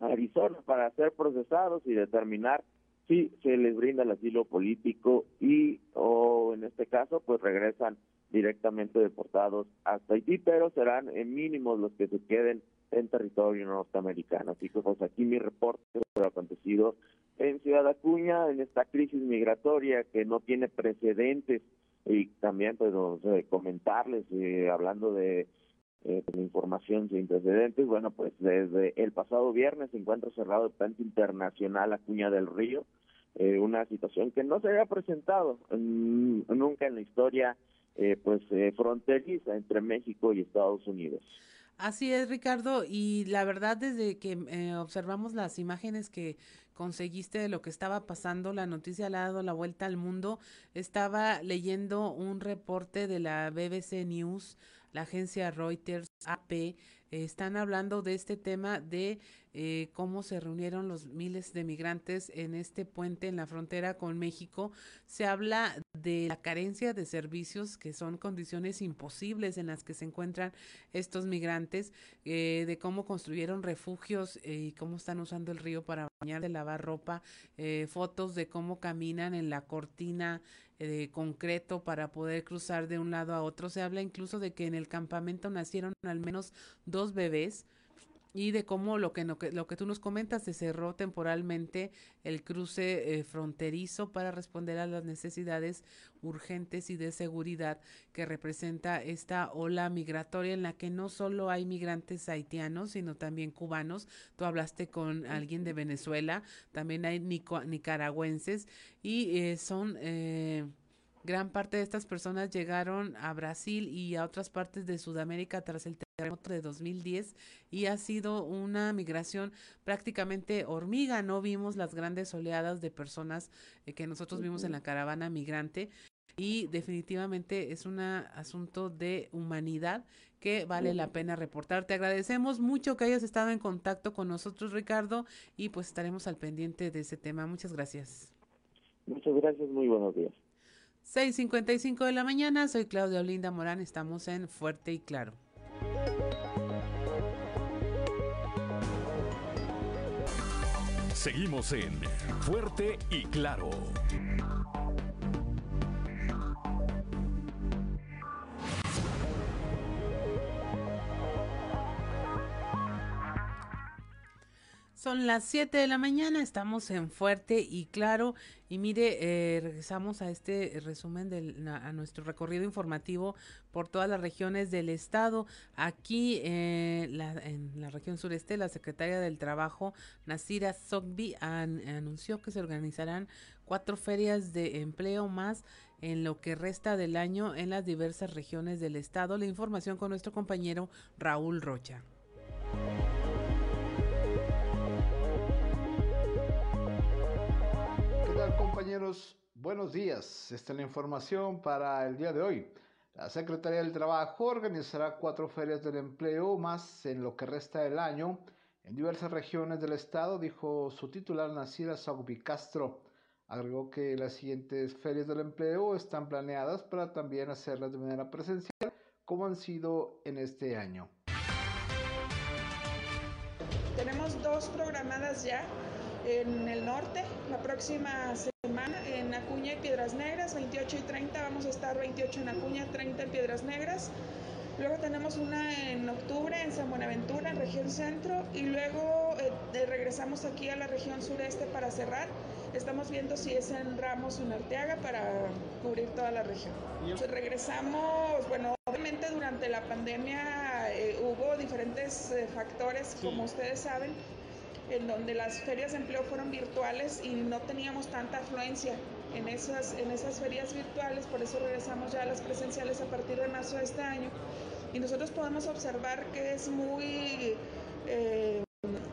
Arizona para ser procesados y determinar sí se les brinda el asilo político y o en este caso pues regresan directamente deportados hasta Haití, pero serán en mínimos los que se queden en territorio norteamericano. Así que pues aquí mi reporte sobre lo acontecido en Ciudad Acuña, en esta crisis migratoria que no tiene precedentes y también pues comentarles, eh, hablando de eh, información sin precedentes. Bueno, pues desde el pasado viernes se encuentra cerrado el puente internacional Acuña del Río, eh, una situación que no se había presentado nunca en la historia eh, pues eh, fronteriza entre México y Estados Unidos. Así es, Ricardo, y la verdad desde que observamos las imágenes que conseguiste de lo que estaba pasando, la noticia le ha dado la vuelta al mundo. Estaba leyendo un reporte de la BBC News, la agencia Reuters, AP, están hablando de este tema de eh, cómo se reunieron los miles de migrantes en este puente en la frontera con México. Se habla de la carencia de servicios, que son condiciones imposibles en las que se encuentran estos migrantes, eh, de cómo construyeron refugios eh, y cómo están usando el río para bañar, de lavar ropa, fotos de cómo caminan en la cortina de concreto para poder cruzar de un lado a otro. Se habla incluso de que en el campamento nacieron al menos dos bebés y de cómo lo que, lo que, lo que tú nos comentas, se cerró temporalmente el cruce eh, fronterizo para responder a las necesidades urgentes y de seguridad que representa esta ola migratoria en la que no solo hay migrantes haitianos, sino también cubanos. Tú hablaste con alguien de Venezuela, también hay nicaragüenses y eh, son... Eh, Gran parte de estas personas llegaron a Brasil y a otras partes de Sudamérica tras el terremoto de 2010 y ha sido una migración prácticamente hormiga. No vimos las grandes oleadas de personas eh, que nosotros vimos en la caravana migrante y definitivamente es un asunto de humanidad que vale la pena reportar. Te agradecemos mucho que hayas estado en contacto con nosotros, Ricardo, y pues estaremos al pendiente de ese tema. Muchas gracias. Muchas gracias, muy buenos días. 6.55 de la mañana, soy Claudia Olinda Morán, estamos en Fuerte y Claro. Seguimos en Fuerte y Claro. Son las 7 de la mañana, estamos en Fuerte y Claro. Y mire, eh, regresamos a este resumen del, a nuestro recorrido informativo por todas las regiones del estado. Aquí eh, en la región sureste, la secretaria del Trabajo, Nasira Sogbi, anunció que se organizarán cuatro ferias de empleo más en lo que resta del año en las diversas regiones del estado. La información con nuestro compañero Raúl Rocha. Compañeros? Buenos días. Esta es la información para el día de hoy. La Secretaría del Trabajo organizará cuatro ferias del empleo más en lo que resta del año en diversas regiones del estado, dijo su titular Nacida Saugbi Castro. Agregó que las siguientes ferias del empleo están planeadas para también hacerlas de manera presencial, como han sido en este año. Tenemos dos programadas ya en el norte. La próxima en Acuña y Piedras Negras, 28 y 30 vamos a estar 28 en Acuña, 30 en Piedras Negras. Luego tenemos una en octubre en San Buenaventura, en región centro, y luego eh, regresamos aquí a la región sureste para cerrar. Estamos viendo si es en Ramos o en Arteaga para cubrir toda la región. regresamos, bueno, obviamente durante la pandemia eh, hubo diferentes eh, factores, como ustedes saben, en donde las ferias de empleo fueron virtuales y no teníamos tanta afluencia en esas, en esas ferias virtuales, por eso regresamos ya a las presenciales a partir de marzo de este año. Y nosotros podemos observar que es muy eh,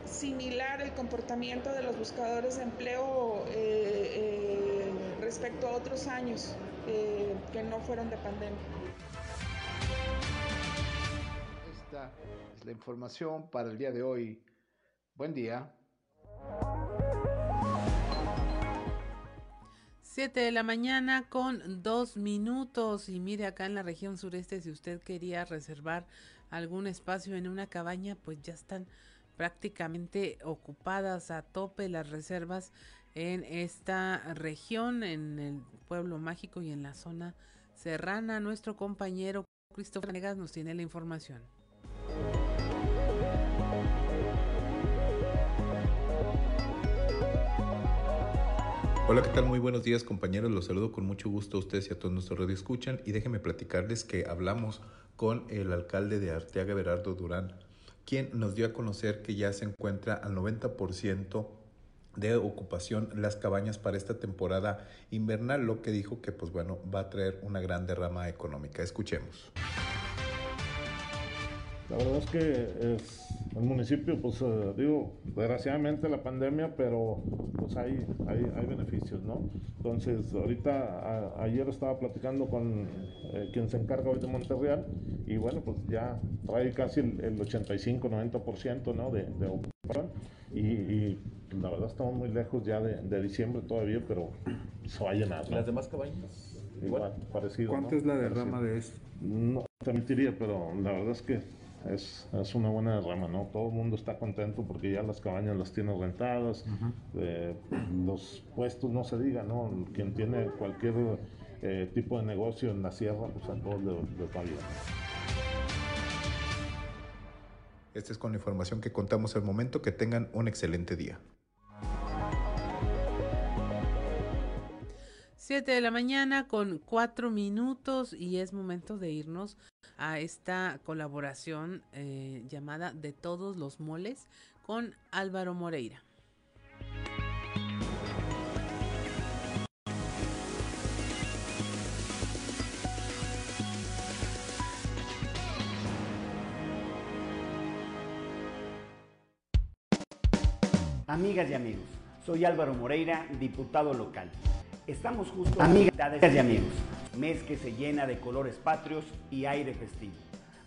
similar el comportamiento de los buscadores de empleo eh, eh, respecto a otros años que no fueron de pandemia. Esta es la información para el día de hoy. Buen día. 7 de la mañana con dos minutos y mire acá en la región sureste si usted quería reservar algún espacio en una cabaña pues ya están prácticamente ocupadas a tope las reservas en esta región, en el pueblo mágico y en la zona serrana. Nuestro compañero Cristóbal Negas nos tiene la información. Hola, ¿qué tal? Muy buenos días compañeros, los saludo con mucho gusto a ustedes y a todos nuestros radio escuchan y déjenme platicarles que hablamos con el alcalde de Arteaga, Berardo Durán, quien nos dio a conocer que ya se encuentra al 90% de ocupación las cabañas para esta temporada invernal, lo que dijo que pues bueno, va a traer una gran derrama económica. Escuchemos. La verdad es que es, el municipio, pues eh, digo, desgraciadamente la pandemia, pero pues hay, hay, hay beneficios, ¿no? Entonces, ahorita, ayer estaba platicando con eh, quien se encarga hoy de Monterreal y bueno, pues ya trae casi el, 85-90%, ¿no? De, de ocupación y, y, la verdad estamos muy lejos ya de, de diciembre todavía, pero se va a llenar. ¿Las demás cabañas? Igual, parecido. ¿Cuánto es la derrama de esto? No te mentiría, pero la verdad es que es, es, una buena rama, ¿no? Todo el mundo está contento porque ya las cabañas las tiene rentadas, eh, los puestos no se diga, ¿no? Quien tiene cualquier eh, tipo de negocio en la sierra, pues a todos les, les va bien. Esta es con la información que contamos al momento. Que tengan un excelente día. 7 de la mañana con cuatro minutos y es momento de irnos a esta colaboración eh, llamada De todos los moles con Álvaro Moreira. Amigas y amigos, soy Álvaro Moreira, diputado local. Estamos justo amigas y amigos, mes que se llena de colores patrios y aire festivo.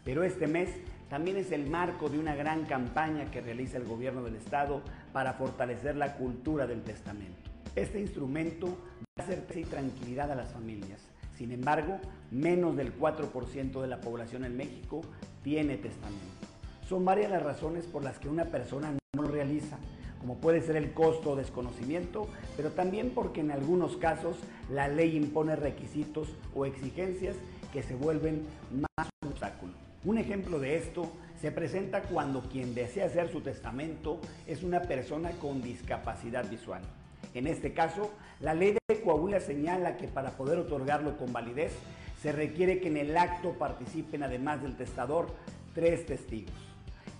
Pero este mes también es el marco de una gran campaña que realiza el gobierno del estado para fortalecer la cultura del testamento. Este instrumento va a hacer paz y tranquilidad a las familias. Sin embargo, menos del 4% de la población en México tiene testamento. Son varias las razones por las que una persona no lo realiza como puede ser el costo o desconocimiento, pero también porque en algunos casos la ley impone requisitos o exigencias que se vuelven más un obstáculo. Un ejemplo de esto se presenta cuando quien desea hacer su testamento es una persona con discapacidad visual. En este caso, la ley de Coahuila señala que para poder otorgarlo con validez se requiere que en el acto participen además del testador tres testigos.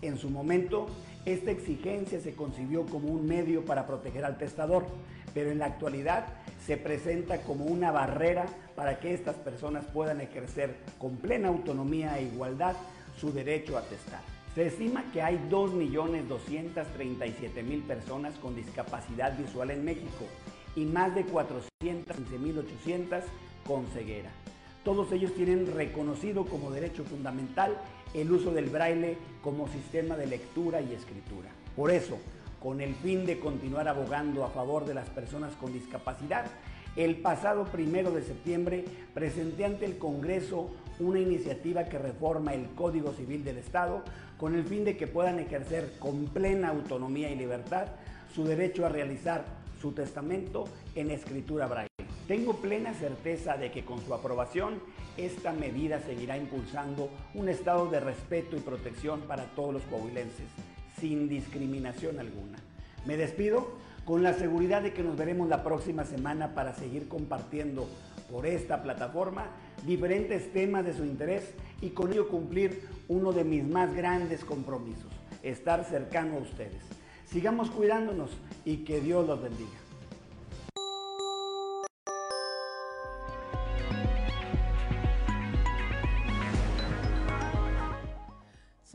En su momento, esta exigencia se concibió como un medio para proteger al testador, pero en la actualidad se presenta como una barrera para que estas personas puedan ejercer con plena autonomía e igualdad su derecho a testar. Se estima que hay 2.237.000 personas con discapacidad visual en México y más de 415.800 con ceguera. Todos ellos tienen reconocido como derecho fundamental el uso del braille como sistema de lectura y escritura. Por eso, con el fin de continuar abogando a favor de las personas con discapacidad, el pasado primero de septiembre presenté ante el Congreso una iniciativa que reforma el Código Civil del Estado con el fin de que puedan ejercer con plena autonomía y libertad su derecho a realizar su testamento en escritura braille. Tengo plena certeza de que con su aprobación esta medida seguirá impulsando un estado de respeto y protección para todos los coahuilenses, sin discriminación alguna. Me despido con la seguridad de que nos veremos la próxima semana para seguir compartiendo por esta plataforma diferentes temas de su interés y con ello cumplir uno de mis más grandes compromisos, estar cercano a ustedes. Sigamos cuidándonos y que Dios los bendiga.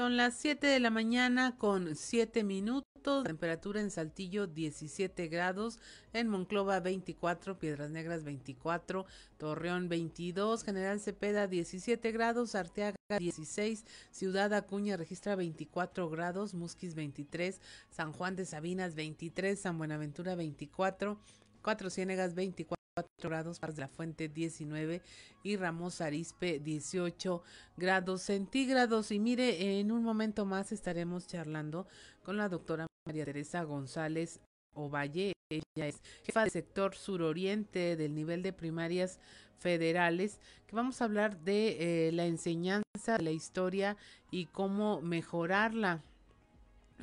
Son las 7 de la mañana con 7 minutos. Temperatura en Saltillo 17 grados. En Monclova 24. Piedras Negras 24. Torreón 22. General Cepeda 17 grados. Arteaga 16. Ciudad Acuña registra 24 grados. Musquis 23. San Juan de Sabinas 23. San Buenaventura 24. Cuatro Ciénegas 24 grados, de la Fuente 19 y Ramos Arispe 18 grados centígrados. Y mire, en un momento más estaremos charlando con la doctora María Teresa González Ovalle. Ella es jefa del sector suroriente del nivel de primarias federales, que vamos a hablar de eh, la enseñanza, la historia y cómo mejorarla.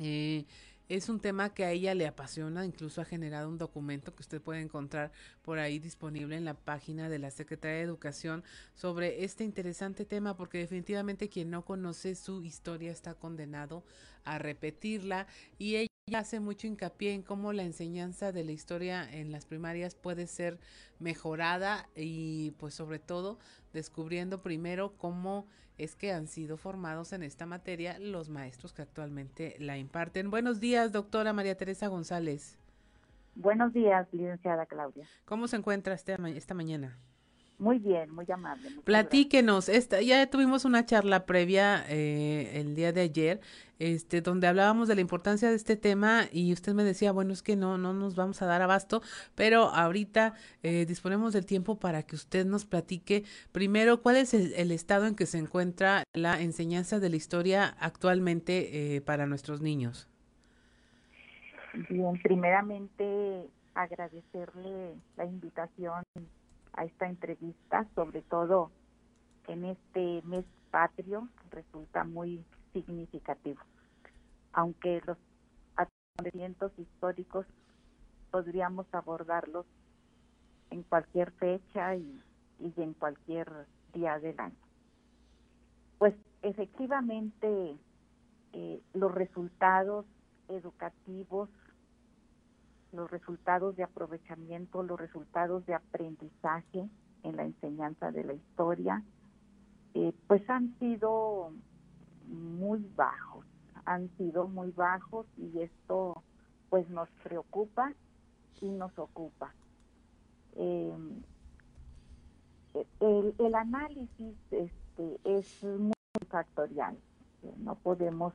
Eh, es un tema que a ella le apasiona, incluso ha generado un documento que usted puede encontrar por ahí disponible en la página de la Secretaría de Educación sobre este interesante tema, porque definitivamente quien no conoce su historia está condenado a repetirla y ella hace mucho hincapié en cómo la enseñanza de la historia en las primarias puede ser mejorada y pues sobre todo descubriendo primero cómo es que han sido formados en esta materia los maestros que actualmente la imparten. Buenos días, doctora María Teresa González. Buenos días, licenciada Claudia. ¿Cómo se encuentra este, esta mañana? Muy bien, muy amable. Platíquenos, esta, ya tuvimos una charla previa eh, el día de ayer, este, donde hablábamos de la importancia de este tema y usted me decía, bueno, es que no, no nos vamos a dar abasto, pero ahorita eh, disponemos del tiempo para que usted nos platique primero cuál es el, estado en que se encuentra la enseñanza de la historia actualmente eh, para nuestros niños. Bien, primeramente agradecerle la invitación a esta entrevista, sobre todo en este mes patrio, resulta muy significativo. Aunque los acontecimientos históricos podríamos abordarlos en cualquier fecha y, en cualquier día del año. Pues efectivamente eh, los resultados educativos los resultados de aprovechamiento, los resultados de aprendizaje en la enseñanza de la historia, eh, pues han sido muy bajos, han sido muy bajos y esto pues nos preocupa y nos ocupa. Em, el, análisis este, es muy factorial, no podemos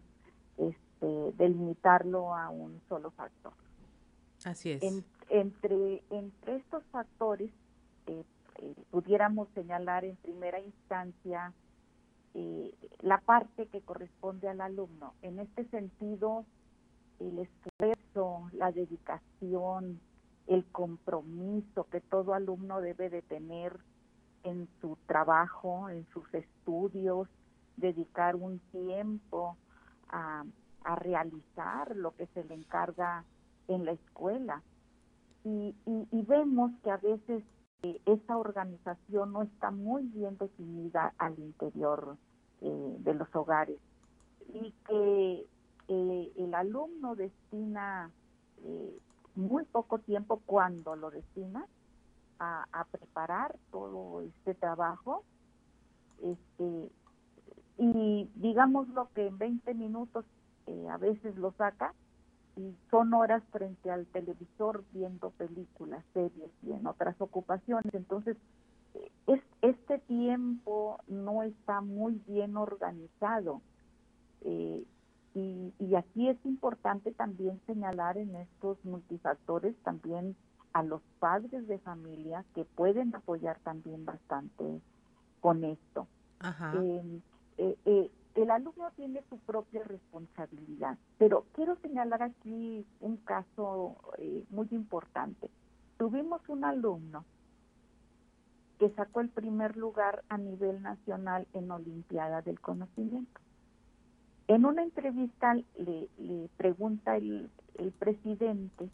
este, delimitarlo a un solo factor. Así es. entre, entre estos factores, eh, eh, pudiéramos señalar en primera instancia eh, la parte que corresponde al alumno. En este sentido, el esfuerzo, la dedicación, el compromiso que todo alumno debe de tener en su trabajo, en sus estudios, dedicar un tiempo a, a realizar lo que se le encarga en la escuela. Y, y, vemos que a veces eh, esa organización no está muy bien definida al interior eh, de los hogares y que eh, el alumno destina muy poco tiempo cuando lo destina a, a, preparar todo este trabajo este y digamos lo que en 20 minutos a veces lo saca y son horas frente al televisor viendo películas, series y en otras ocupaciones. Entonces, es, este tiempo no está muy bien organizado. Eh, y, y aquí es importante también señalar en estos multifactores también a los padres de familia que pueden apoyar también bastante con esto. Ajá. Eh, eh, eh el alumno tiene su propia responsabilidad, pero quiero señalar aquí un caso eh, muy importante. Tuvimos un alumno que sacó el primer lugar a nivel nacional en Olimpiada del Conocimiento. En una entrevista le, pregunta el, presidente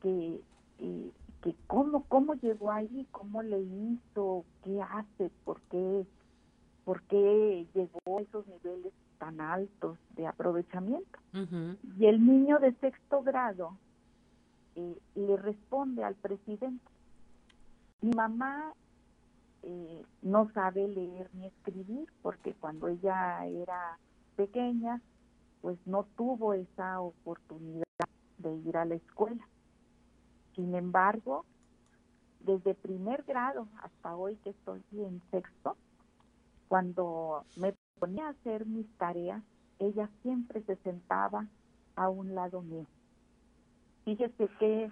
que, eh, que cómo, cómo llegó ahí, cómo le hizo, qué hace, por qué por qué llegó a esos niveles tan altos de aprovechamiento. Y el niño de sexto grado eh, le responde al presidente, mi mamá eh, no sabe leer ni escribir porque cuando ella era pequeña, pues no tuvo esa oportunidad de ir a la escuela. Sin embargo, desde primer grado hasta hoy que estoy en sexto, cuando me ponía a hacer mis tareas, ella siempre se sentaba a un lado mío. Fíjese qué,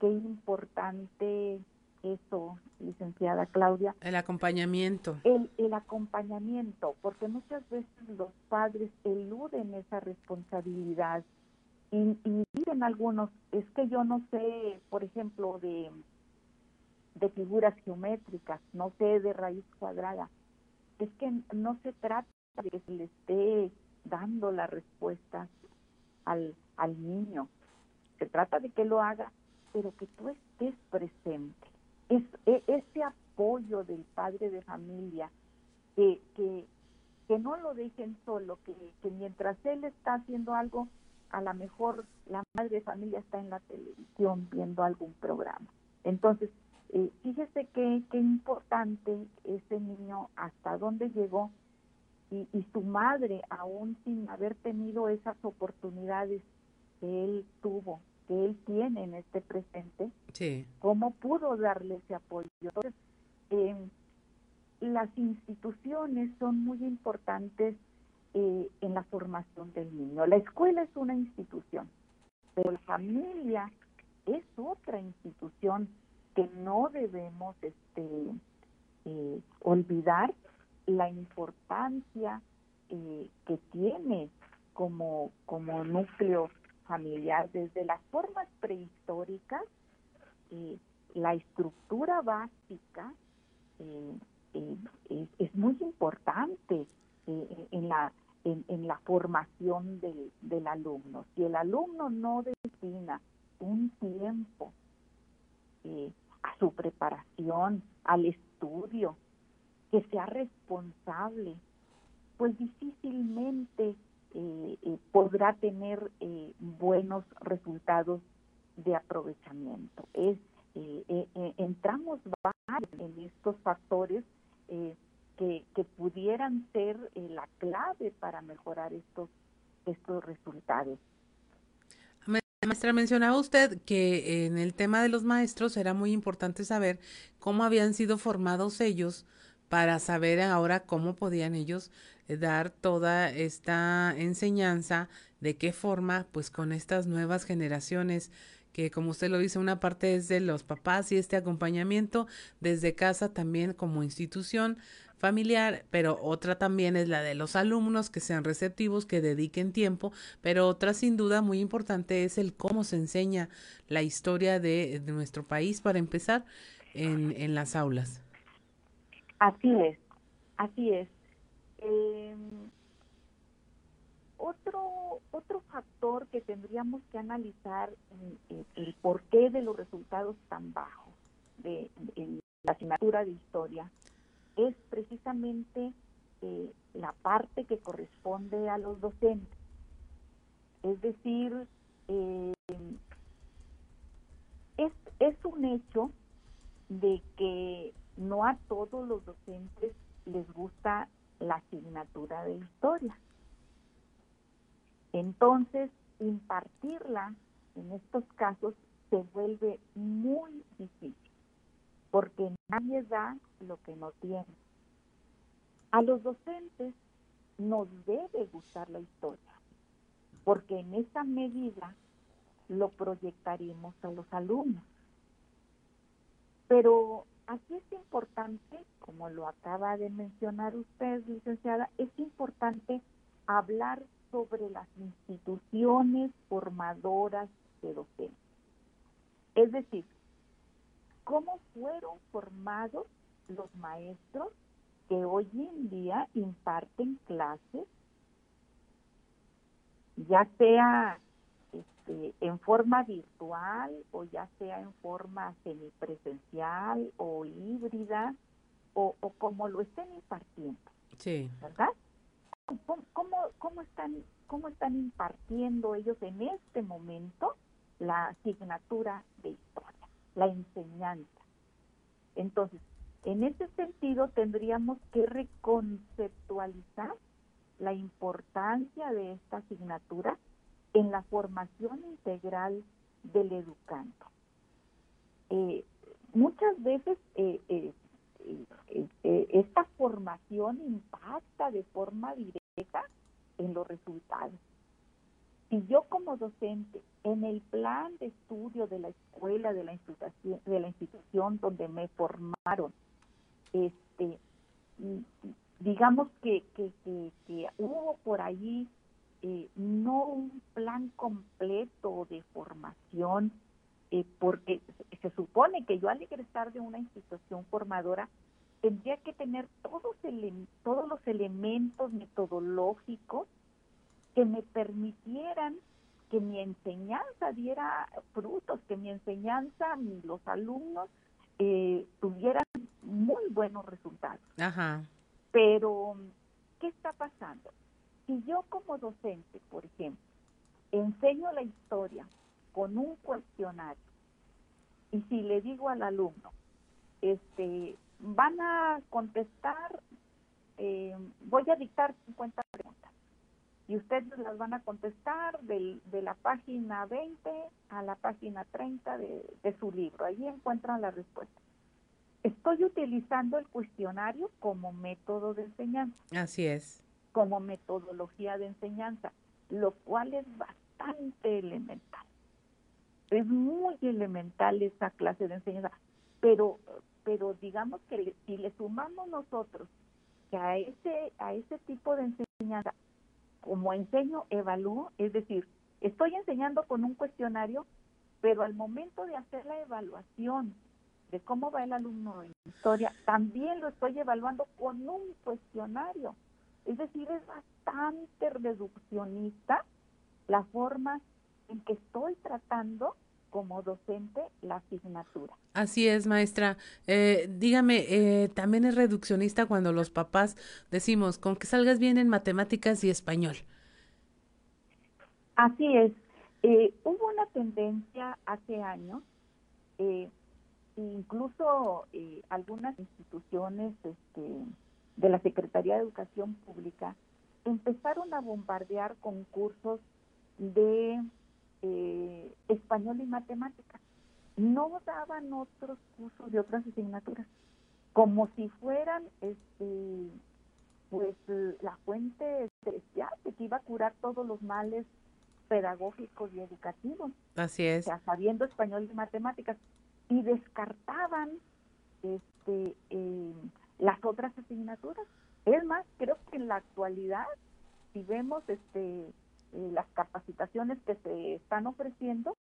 qué importante eso, licenciada Claudia. El acompañamiento. El, el acompañamiento, porque muchas veces los padres eluden esa responsabilidad y, y dicen algunos, es que yo no sé, por ejemplo, de, de figuras geométricas, no sé de raíz cuadrada es que no se trata de que se le esté dando la respuesta al, al niño, se trata de que lo haga, pero que tú estés presente. Es, e, ese apoyo del padre de familia, que, que, que no lo dejen solo, que, que mientras él está haciendo algo, a lo mejor la madre de familia está en la televisión viendo algún programa. Entonces, eh, fíjese qué importante ese niño hasta dónde llegó y, y, su madre, aún sin haber tenido esas oportunidades que él tuvo, que él tiene en este presente, sí. ¿cómo pudo darle ese apoyo? Entonces, eh, las instituciones son muy importantes eh, en la formación del niño. La escuela es una institución, pero la familia es otra institución que no debemos este, eh, olvidar la importancia eh, que tiene como, núcleo familiar desde las formas prehistóricas, eh, la estructura básica eh, eh, es muy importante en la en, en, la formación del, alumno. Si el alumno no destina un tiempo a su preparación, al estudio, que sea responsable, pues difícilmente eh, eh, podrá tener eh, buenos resultados de aprovechamiento. Es, entramos en estos factores que, que, pudieran ser la clave para mejorar estos, estos resultados. Maestra, mencionaba usted que en el tema de los maestros era muy importante saber cómo habían sido formados ellos para saber ahora cómo podían ellos eh, dar toda esta enseñanza, de qué forma, pues con estas nuevas generaciones que como usted lo dice, una parte es de los papás y este acompañamiento desde casa también como institución familiar, pero otra también es la de los alumnos que sean receptivos, que dediquen tiempo, pero otra sin duda muy importante es el cómo se enseña la historia de, nuestro país para empezar en, las aulas. Así es, así es. Eh, otro, otro factor que tendríamos que analizar en, el porqué de los resultados tan bajos de, en la asignatura de historia es precisamente eh, la parte que corresponde a los docentes. Es decir, eh, es, es un hecho de que no a todos los docentes les gusta la asignatura de historia. Entonces, impartirla en estos casos se vuelve muy difícil, porque nadie da lo que no tiene. A los docentes nos debe gustar la historia, porque en esa medida lo proyectaremos a los alumnos. Pero Aquí es importante, como lo acaba de mencionar usted, licenciada, es importante hablar sobre las instituciones formadoras de docentes. Es decir, cómo fueron formados los maestros que hoy en día imparten clases, ya sea este, en forma virtual o ya sea en forma semipresencial o híbrida o, como lo estén impartiendo. Sí. ¿Verdad? ¿Cómo, cómo, están, ¿Cómo están impartiendo ellos en este momento la asignatura de la enseñanza? Entonces, en ese sentido tendríamos que reconceptualizar la importancia de esta asignatura en la formación integral del educando. Eh, muchas veces eh, eh, esta formación impacta de forma directa en los resultados. Si yo como docente, en el plan de estudio de la escuela, de la institución, de la institución donde me formaron, este, digamos que, que, que hubo por allí eh, no un plan completo de formación, eh, porque se supone que yo al egresar de una institución formadora tendría que tener todos, todos los elementos metodológicos que me permitieran que mi enseñanza diera frutos, que mi enseñanza, los alumnos eh, tuvieran muy buenos resultados. Ajá. Pero, ¿qué está pasando? si yo como docente, por ejemplo, enseño la historia con un cuestionario y si le digo al alumno, este, van a contestar, eh, voy a dictar 50 preguntas y ustedes las van a contestar de la página 20 a la página 30 de, de su libro. Allí encuentran la respuesta. Estoy utilizando el cuestionario como método de enseñanza. Así es. Como metodología de enseñanza, lo cual es bastante elemental. Es muy elemental esa clase de enseñanza, pero pero digamos que si le sumamos nosotros que a ese a ese tipo de enseñanza como enseño evalúo, es decir, estoy enseñando con un cuestionario, pero al momento de hacer la evaluación de cómo va el alumno en historia, también lo estoy evaluando con un cuestionario. Es decir, es bastante reduccionista la forma en que estoy tratando como docente la asignatura. Así es, maestra. Eh, dígame, eh, también es reduccionista cuando los papás decimos, con que salgas bien en matemáticas y español. Así es. Eh, hubo una tendencia hace años, incluso algunas instituciones este, de la Secretaría de Educación Pública empezaron a bombardear concursos de eh, español y matemáticas. No daban otros cursos de otras asignaturas, como si fueran este pues la fuente especial que iba a curar todos los males pedagógicos y educativos. Así es. O sea, sabiendo español y matemáticas. Y descartaban este eh, las otras asignaturas. Es más, creo que en la actualidad, si vemos este eh, las capacitaciones que se están ofreciendo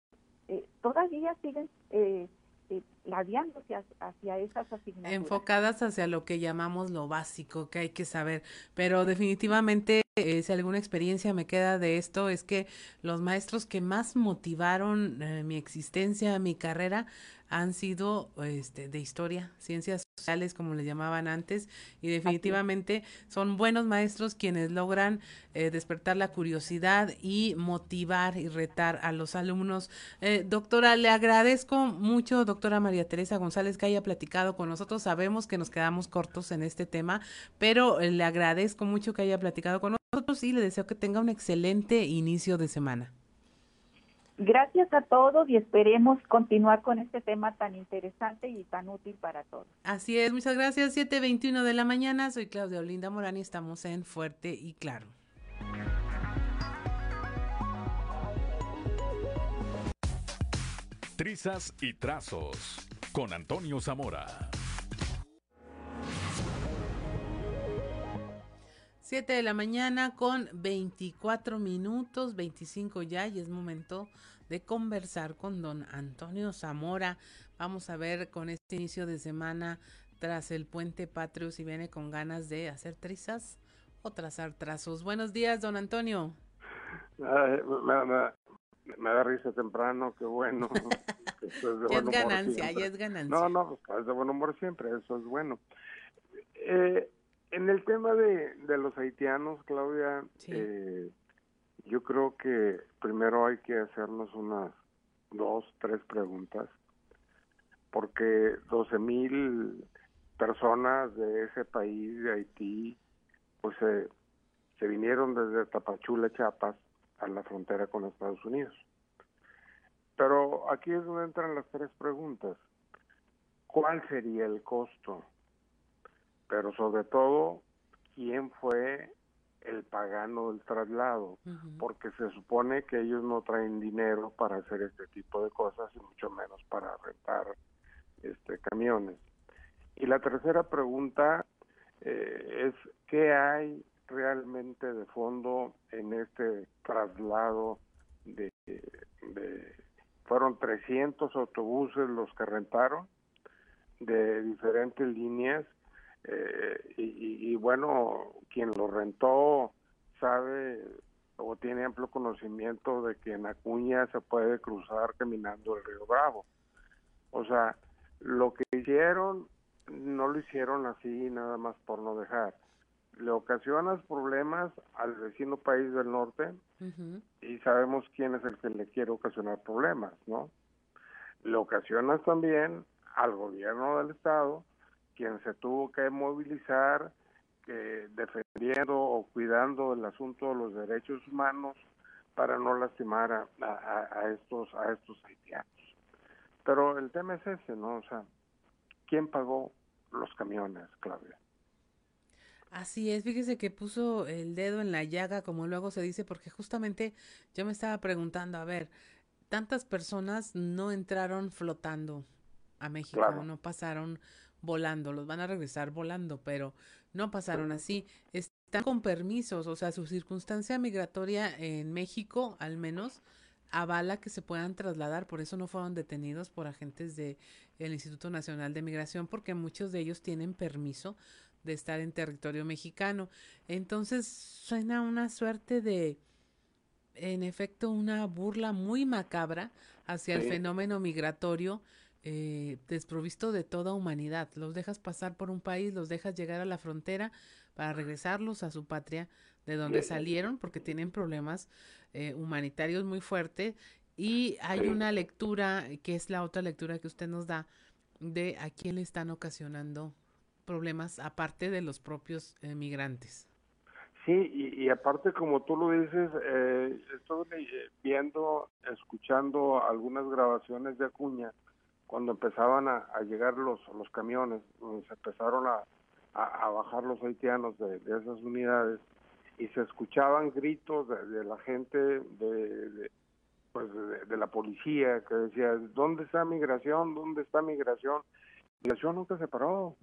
eh, todavía siguen eh, eh hacia, hacia esas asignaturas. Enfocadas hacia lo que llamamos lo básico que hay que saber, pero definitivamente si alguna experiencia me queda de esto es que los maestros que más motivaron mi existencia, mi carrera, han sido este, de historia, ciencias sociales, como les llamaban antes, y definitivamente son buenos maestros quienes logran eh, despertar la curiosidad y motivar y retar a los alumnos. Eh, doctora, le agradezco mucho, doctora María Teresa González, que haya platicado con nosotros. Sabemos que nos quedamos cortos en este tema, pero eh, le agradezco mucho que haya platicado con nosotros y le deseo que tenga un excelente inicio de semana. Gracias a todos y esperemos continuar con este tema tan interesante y tan útil para todos. Así es, muchas gracias. 7.21 de la mañana, soy Claudia Olinda Morán y estamos en Fuerte y Claro. Trizas y trazos con Antonio Zamora. 7 de la mañana con 24 minutos, 25 ya, y es momento de conversar con don Antonio Zamora. Vamos a ver con este inicio de semana tras el puente patrio si viene con ganas de hacer trizas o trazar trazos. Buenos días, don Antonio. me, da risa temprano, qué bueno. es ganancia, ya es ganancia. No, no, pues, es de buen humor siempre, eso es bueno. Eh, en el tema de, de los haitianos, Claudia, eh, yo creo que primero hay que hacernos unas dos, tres preguntas, porque 12 mil personas de ese país, de Haití, pues se vinieron desde Tapachula, Chiapas, a la frontera con Estados Unidos. Pero aquí es donde entran las tres preguntas. ¿Cuál sería el costo? Pero sobre todo quién fue el pagano del traslado, porque se supone que ellos no traen dinero para hacer este tipo de cosas y mucho menos para rentar este camiones. Y la tercera pregunta eh, es qué hay realmente de fondo en este traslado de, de fueron 300 autobuses los que rentaron de diferentes líneas eh, y, bueno, quien lo rentó sabe o tiene amplio conocimiento de que en Acuña se puede cruzar caminando el río Bravo. O sea, lo que hicieron no lo hicieron así nada más por no dejar. le ocasionas problemas al vecino país del norte y sabemos quién es el que le quiere ocasionar problemas, ¿no? Le ocasionas también al gobierno del estado, quien se tuvo que movilizar defendiendo o cuidando el asunto de los derechos humanos para no lastimar a, a, estos a estos haitianos. Pero el tema es ese, ¿no? O sea, ¿quién pagó los camiones, Claudia? Así es, fíjese que puso el dedo en la llaga, como luego se dice, porque justamente yo me estaba preguntando, a ver, tantas personas no entraron flotando a México, no pasaron volando, los van a regresar volando, pero no pasaron así. Están con permisos, o sea, su circunstancia migratoria en México, al menos, avala que se puedan trasladar, por eso no fueron detenidos por agentes del el Instituto Nacional de Migración, porque muchos de ellos tienen permiso de estar en territorio mexicano. Entonces, suena una suerte de, en efecto, una burla muy macabra hacia el fenómeno migratorio eh, desprovisto de toda humanidad. Los dejas pasar por un país, los dejas llegar a la frontera para regresarlos a su patria de donde salieron porque tienen problemas eh, humanitarios muy fuertes y hay una lectura que es la otra lectura que usted nos da de a quién le están ocasionando problemas aparte de los propios eh, migrantes. Sí, y, aparte como tú lo dices, eh, estoy viendo, escuchando algunas grabaciones de Acuña cuando empezaban a, llegar los, los camiones, se empezaron a, a, bajar los haitianos de, esas unidades y se escuchaban gritos de, la gente, de, pues de, la policía que decía, ¿dónde está migración? ¿Dónde está migración? Migración nunca se paró.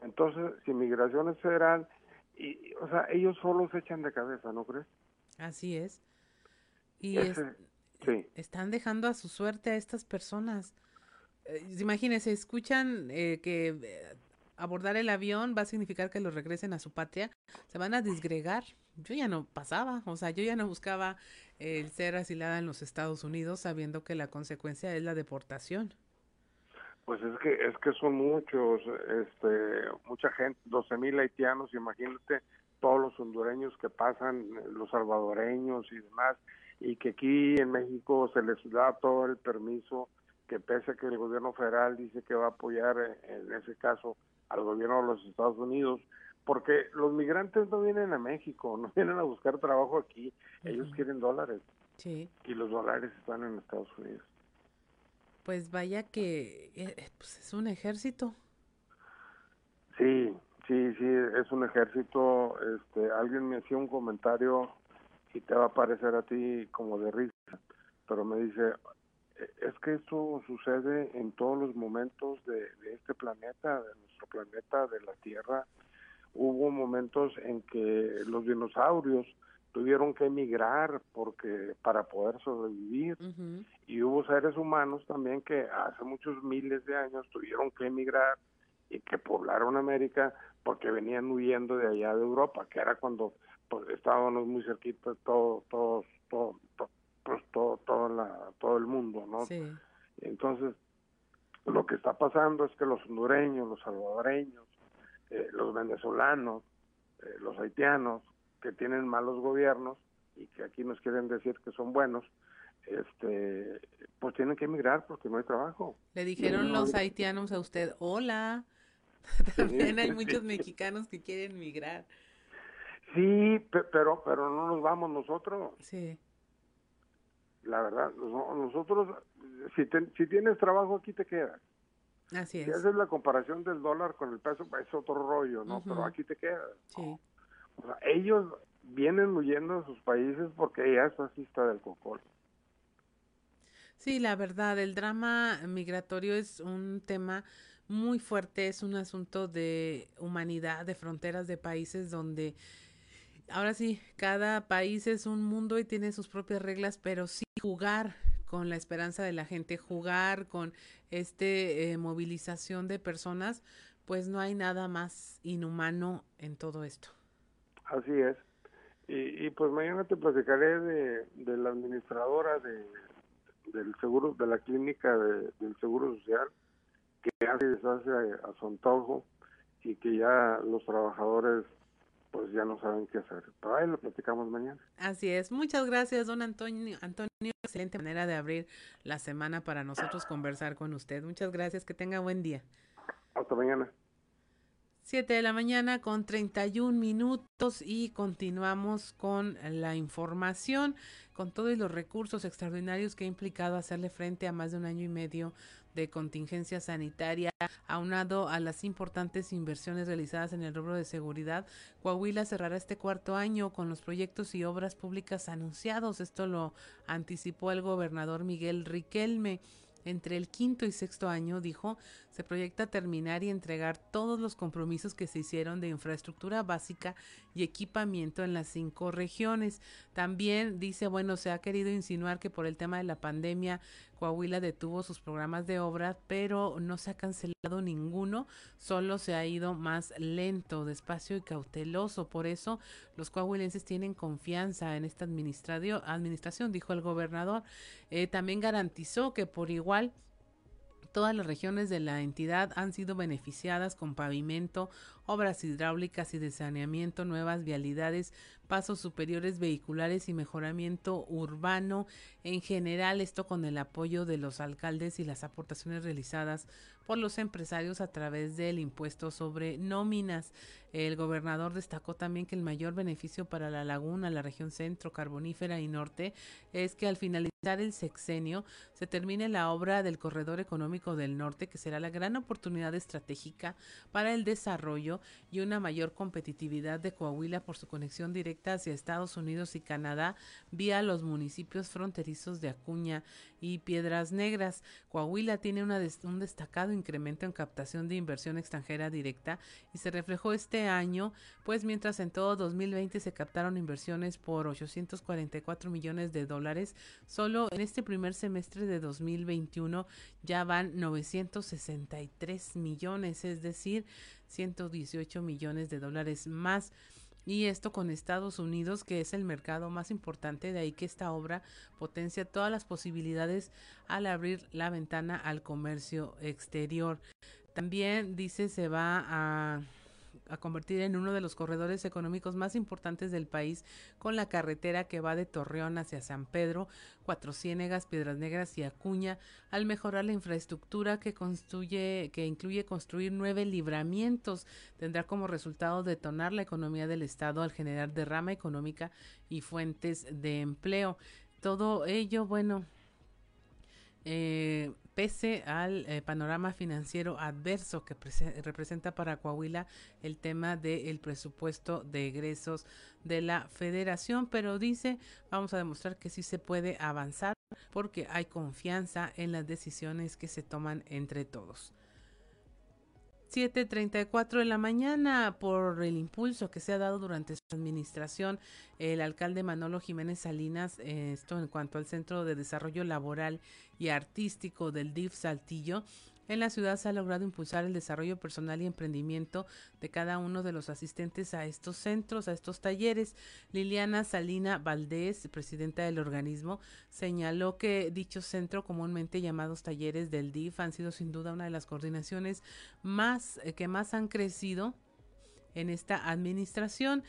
Entonces, si migraciones federal, y, o sea, ellos solo se echan de cabeza, ¿no crees? Así es. Y están dejando a su suerte a estas personas. Eh, imagínense, escuchan eh, que eh, abordar el avión va a significar que los regresen a su patria, se van a disgregar. Yo ya no pasaba, o sea, yo ya no buscaba el ser asilada en los Estados Unidos sabiendo que la consecuencia es la deportación. Pues es que es que son muchos, este, mucha gente, 12 mil haitianos, imagínate todos los hondureños que pasan, los salvadoreños y demás, y que aquí en México se les da todo el permiso, que pese a que el gobierno federal dice que va a apoyar en ese caso al gobierno de los Estados Unidos, porque los migrantes no vienen a México, no vienen a buscar trabajo aquí, ellos quieren dólares. Sí. Y los dólares están en Estados Unidos. Pues vaya que eh, eh, pues es un ejército. Sí, sí, sí, es un ejército. Este, alguien me hacía un comentario y te va a parecer a ti como de risa, pero me dice, es que esto sucede en todos los momentos de, este planeta, de nuestro planeta, de la Tierra. Hubo momentos en que los dinosaurios tuvieron que emigrar porque para poder sobrevivir y hubo seres humanos también que hace muchos miles de años tuvieron que emigrar y que poblaron América porque venían huyendo de allá de Europa, que era cuando pues, estábamos muy cerquitos todos todos todo, pues todo todo, la, todo el mundo, ¿no? Sí. Entonces, lo que está pasando es que los hondureños, los salvadoreños, eh, los venezolanos, eh, los haitianos, que tienen malos gobiernos y que aquí nos quieren decir que son buenos, este, pues tienen que emigrar porque no hay trabajo. Le dijeron los haitianos a usted, hola. También hay muchos mexicanos que quieren migrar. Sí, pero pero no nos vamos nosotros. Sí la verdad, nosotros, si, si tienes trabajo aquí te quedas. Así es. Si haces la comparación del dólar con el peso, es otro rollo, ¿no? Pero aquí te quedas. Sí. O sea, ellos vienen huyendo de sus países porque ya es fascista del cocol. Sí, la verdad, el drama migratorio es un tema muy fuerte, es un asunto de humanidad, de fronteras de países donde ahora sí, cada país es un mundo y tiene sus propias reglas, pero sí jugar con la esperanza de la gente, jugar con este eh, movilización de personas, pues no hay nada más inhumano en todo esto. Así es. Y, pues mañana te platicaré de, de la administradora de, del seguro, de la clínica del Seguro Social, que hace, hace a, a su antojo y que ya los trabajadores pues ya no saben qué hacer. Pero ahí lo platicamos mañana. Así es. Muchas gracias, don Antonio. Antonio, excelente manera de abrir la semana para nosotros conversar con usted. Muchas gracias. Que tenga buen día. Hasta mañana. 7 de la mañana con 31 minutos y continuamos con la información, con todos los recursos extraordinarios que ha implicado hacerle frente a más de un año y medio de contingencia sanitaria, aunado a las importantes inversiones realizadas en el rubro de seguridad, Coahuila cerrará este cuarto año con los proyectos y obras públicas anunciados. Esto lo anticipó el gobernador Miguel Riquelme. Entre el quinto y sexto año, dijo, se proyecta terminar y entregar todos los compromisos que se hicieron de infraestructura básica y equipamiento en las cinco regiones. También dice, bueno, se ha querido insinuar que por el tema de la pandemia Coahuila detuvo sus programas de obra, pero no se ha cancelado ninguno, solo se ha ido más lento, despacio y cauteloso. Por eso los coahuilenses tienen confianza en esta administración, dijo el gobernador. Eh, también garantizó que por igual todas las regiones de la entidad han sido beneficiadas con pavimento, obras hidráulicas y de saneamiento, nuevas vialidades, pasos superiores vehiculares y mejoramiento urbano. En general, esto con el apoyo de los alcaldes y las aportaciones realizadas por los empresarios a través del impuesto sobre nóminas. El gobernador destacó también que el mayor beneficio para la laguna, la región centro, carbonífera y norte es que al finalizar el sexenio se termine la obra del corredor económico del norte, que será la gran oportunidad estratégica para el desarrollo y una mayor competitividad de Coahuila por su conexión directa hacia Estados Unidos y Canadá vía los municipios fronterizos de Acuña y Piedras Negras. Coahuila tiene un destacado incremento en captación de inversión extranjera directa y se reflejó este año, pues mientras en todo 2020 se captaron inversiones por 844 millones de dólares, solo en este primer semestre de 2021 ya van 963 millones, es decir, 118 millones de dólares más. Y esto con Estados Unidos, que es el mercado más importante, de ahí que esta obra potencia todas las posibilidades al abrir la ventana al comercio exterior. También dice se va a a convertir en uno de los corredores económicos más importantes del país con la carretera que va de Torreón hacia San Pedro, Cuatro Ciénegas, Piedras Negras y Acuña, al mejorar la infraestructura que construye, que incluye construir nueve libramientos, tendrá como resultado detonar la economía del estado al generar derrama económica y fuentes de empleo. Todo ello, bueno, eh, pese al eh, panorama financiero adverso que representa para Coahuila el tema del presupuesto de egresos de la federación, pero dice, vamos a demostrar que sí se puede avanzar porque hay confianza en las decisiones que se toman entre todos. 7.34 de la mañana por el impulso que se ha dado durante su administración el alcalde Manolo Jiménez Salinas, esto en cuanto al Centro de Desarrollo Laboral y Artístico del DIF Saltillo, en la ciudad se ha logrado impulsar el desarrollo personal y emprendimiento de cada uno de los asistentes a estos centros, a estos talleres. Liliana Salina Valdés, presidenta del organismo, señaló que dicho centro, comúnmente llamados talleres del DIF, han sido sin duda una de las coordinaciones más eh, que más han crecido en esta administración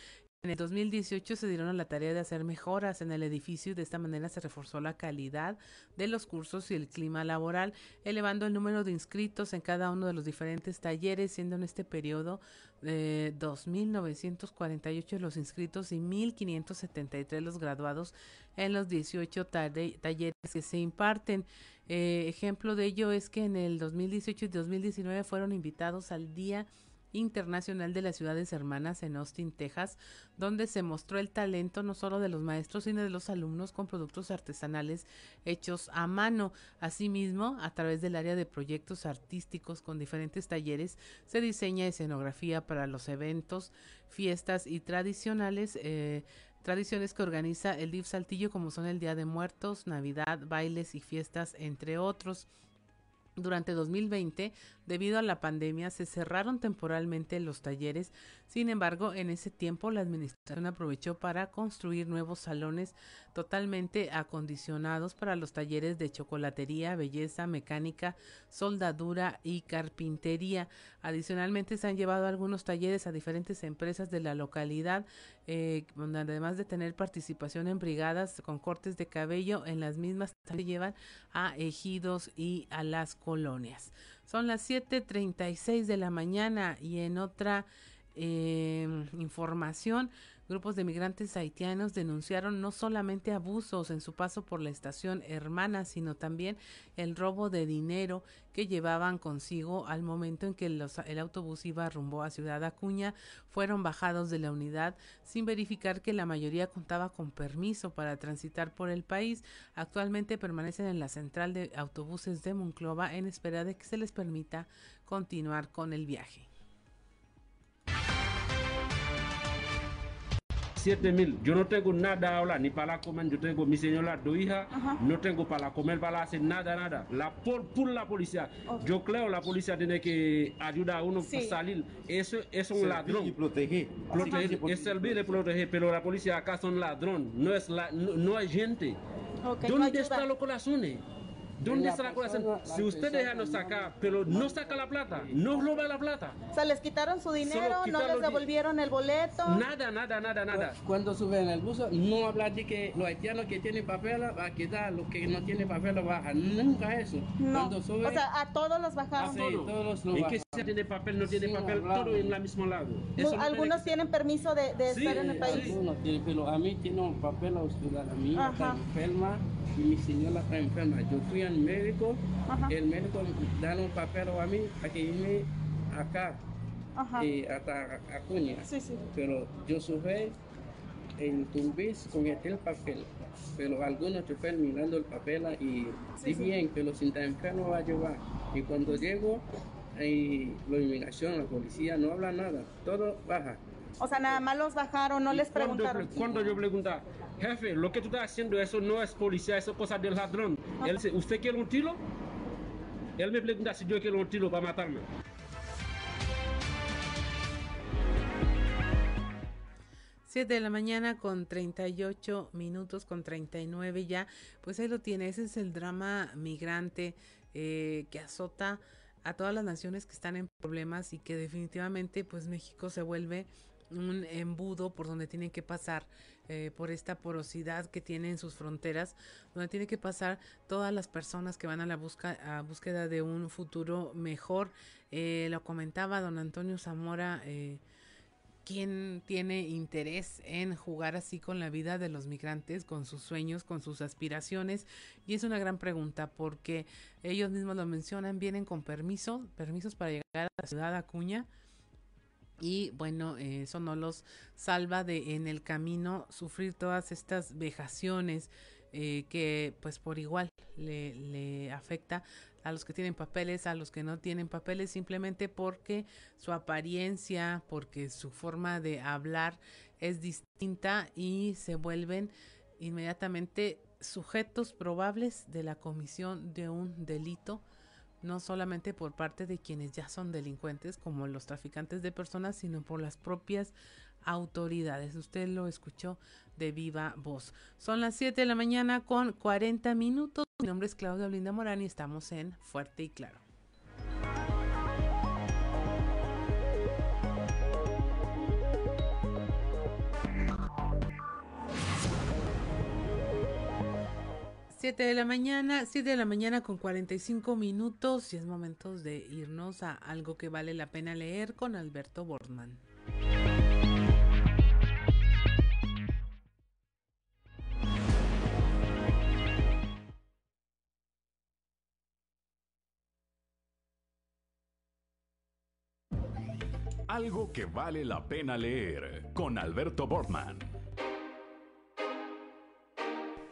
en el 2018 se dieron a la tarea de hacer mejoras en el edificio y de esta manera se reforzó la calidad de los cursos y el clima laboral, elevando el número de inscritos en cada uno de los diferentes talleres, siendo en este periodo de 2.948 los inscritos y 1.573 los graduados en los 18 talleres que se imparten. Eh, ejemplo de ello es que en el 2018 y 2019 fueron invitados al Día Internacional de las Ciudades Hermanas en Austin, Texas, donde se mostró el talento no solo de los maestros, sino de los alumnos con productos artesanales hechos a mano. Asimismo, a través del área de proyectos artísticos con diferentes talleres, se diseña escenografía para los eventos, fiestas y tradicionales. Eh, tradiciones que organiza el DIF Saltillo como son el Día de Muertos, Navidad, bailes y fiestas, entre otros. Durante 2020 Debido a la pandemia se cerraron temporalmente los talleres, sin embargo, en ese tiempo la administración aprovechó para construir nuevos salones totalmente acondicionados para los talleres de chocolatería, belleza, mecánica, soldadura y carpintería. Adicionalmente se han llevado algunos talleres a diferentes empresas de la localidad, eh, donde además de tener participación en brigadas con cortes de cabello, en las mismas se llevan a ejidos y a las colonias. Son las 7.36 de la mañana y en otra eh, información, grupos de migrantes haitianos denunciaron no solamente abusos en su paso por la estación hermana, sino también el robo de dinero que llevaban consigo al momento en que el autobús iba rumbo a Ciudad Acuña. Fueron bajados de la unidad sin verificar que la mayoría contaba con permiso para transitar por el país. Actualmente permanecen en la central de autobuses de Monclova en espera de que se les permita continuar con el viaje. 7 mil. Yo no tengo nada ahora, ni para comer. Yo tengo mi señora, dos hijas. No tengo para comer, para hacer nada, nada. La, por, por la policía. Yo creo la policía tiene que ayudar a uno a salir. Eso es un ladrón. Y proteger. proteger es servir y proteger. Pero la policía acá son ladrón. No es, la, no, hay gente. ¿Dónde están los corazones? ¿Dónde está la corazón? Si usted deja no sacar, pero no saca la plata, no roba la plata. O sea, les quitaron su dinero, no les devolvieron el boleto. Nada, nada, nada, nada. Cuando suben el bus, no hablar de que los haitianos que tienen papel va a quitar, los que no tienen papel lo bajan. Nunca eso. No. o sea, a todos los bajaron. Sí, todos los ¿Y que si tiene papel, no tiene papel, todo en el mismo lado. Algunos tienen permiso de, de estar en el país. Sí, pero a mí tiene un papel, a mí está enferma y mi señora está enferma. Yo fui al médico, el médico da un papel a mí para que irme acá, Y hasta Acuña. Pero yo subí en Tumbis con el papel, pero algunos choferes mirando el papel y sí, bien, pero sin tan enfermo va a llevar. Y cuando llego, y la inmigración, la policía no habla nada, todo baja. O sea, nada más los bajaron, no les preguntaron. Cuando yo preguntaba, jefe, lo que tú estás haciendo, eso no es policía, eso es cosa del ladrón. Él dice, ¿usted quiere un tiro? Él me pregunta si yo quiero un tiro para matarme. Siete de la mañana con 38 minutos, con 39 ya. Pues ahí lo tiene, ese es el drama migrante eh, que azota a todas las naciones que están en problemas y que definitivamente pues México se vuelve un embudo por donde tienen que pasar eh, por esta porosidad que tiene en sus fronteras, donde tiene que pasar todas las personas que van a la busca, a búsqueda de un futuro mejor. Eh, lo comentaba don Antonio Zamora. Eh, ¿Quién tiene interés en jugar así con la vida de los migrantes, con sus sueños, con sus aspiraciones? Y es una gran pregunta porque ellos mismos lo mencionan, vienen con permiso, permisos para llegar a la ciudad Acuña, y bueno, eso no los salva de en el camino sufrir todas estas vejaciones eh, que pues por igual le, le afecta a los que tienen papeles, a los que no tienen papeles, simplemente porque su apariencia, porque su forma de hablar es distinta y se vuelven inmediatamente sujetos probables de la comisión de un delito no solamente por parte de quienes ya son delincuentes, como los traficantes de personas, sino por las propias autoridades. Usted lo escuchó de viva voz. Son las 7 de la mañana con 40 minutos. Mi nombre es Claudia Olinda Morán y estamos en Fuerte y Claro. 7 de la mañana, 7 de la mañana con 45 minutos y es momento de irnos a algo que vale la pena leer con Alberto Bortman. Algo que vale la pena leer con Alberto Bortman.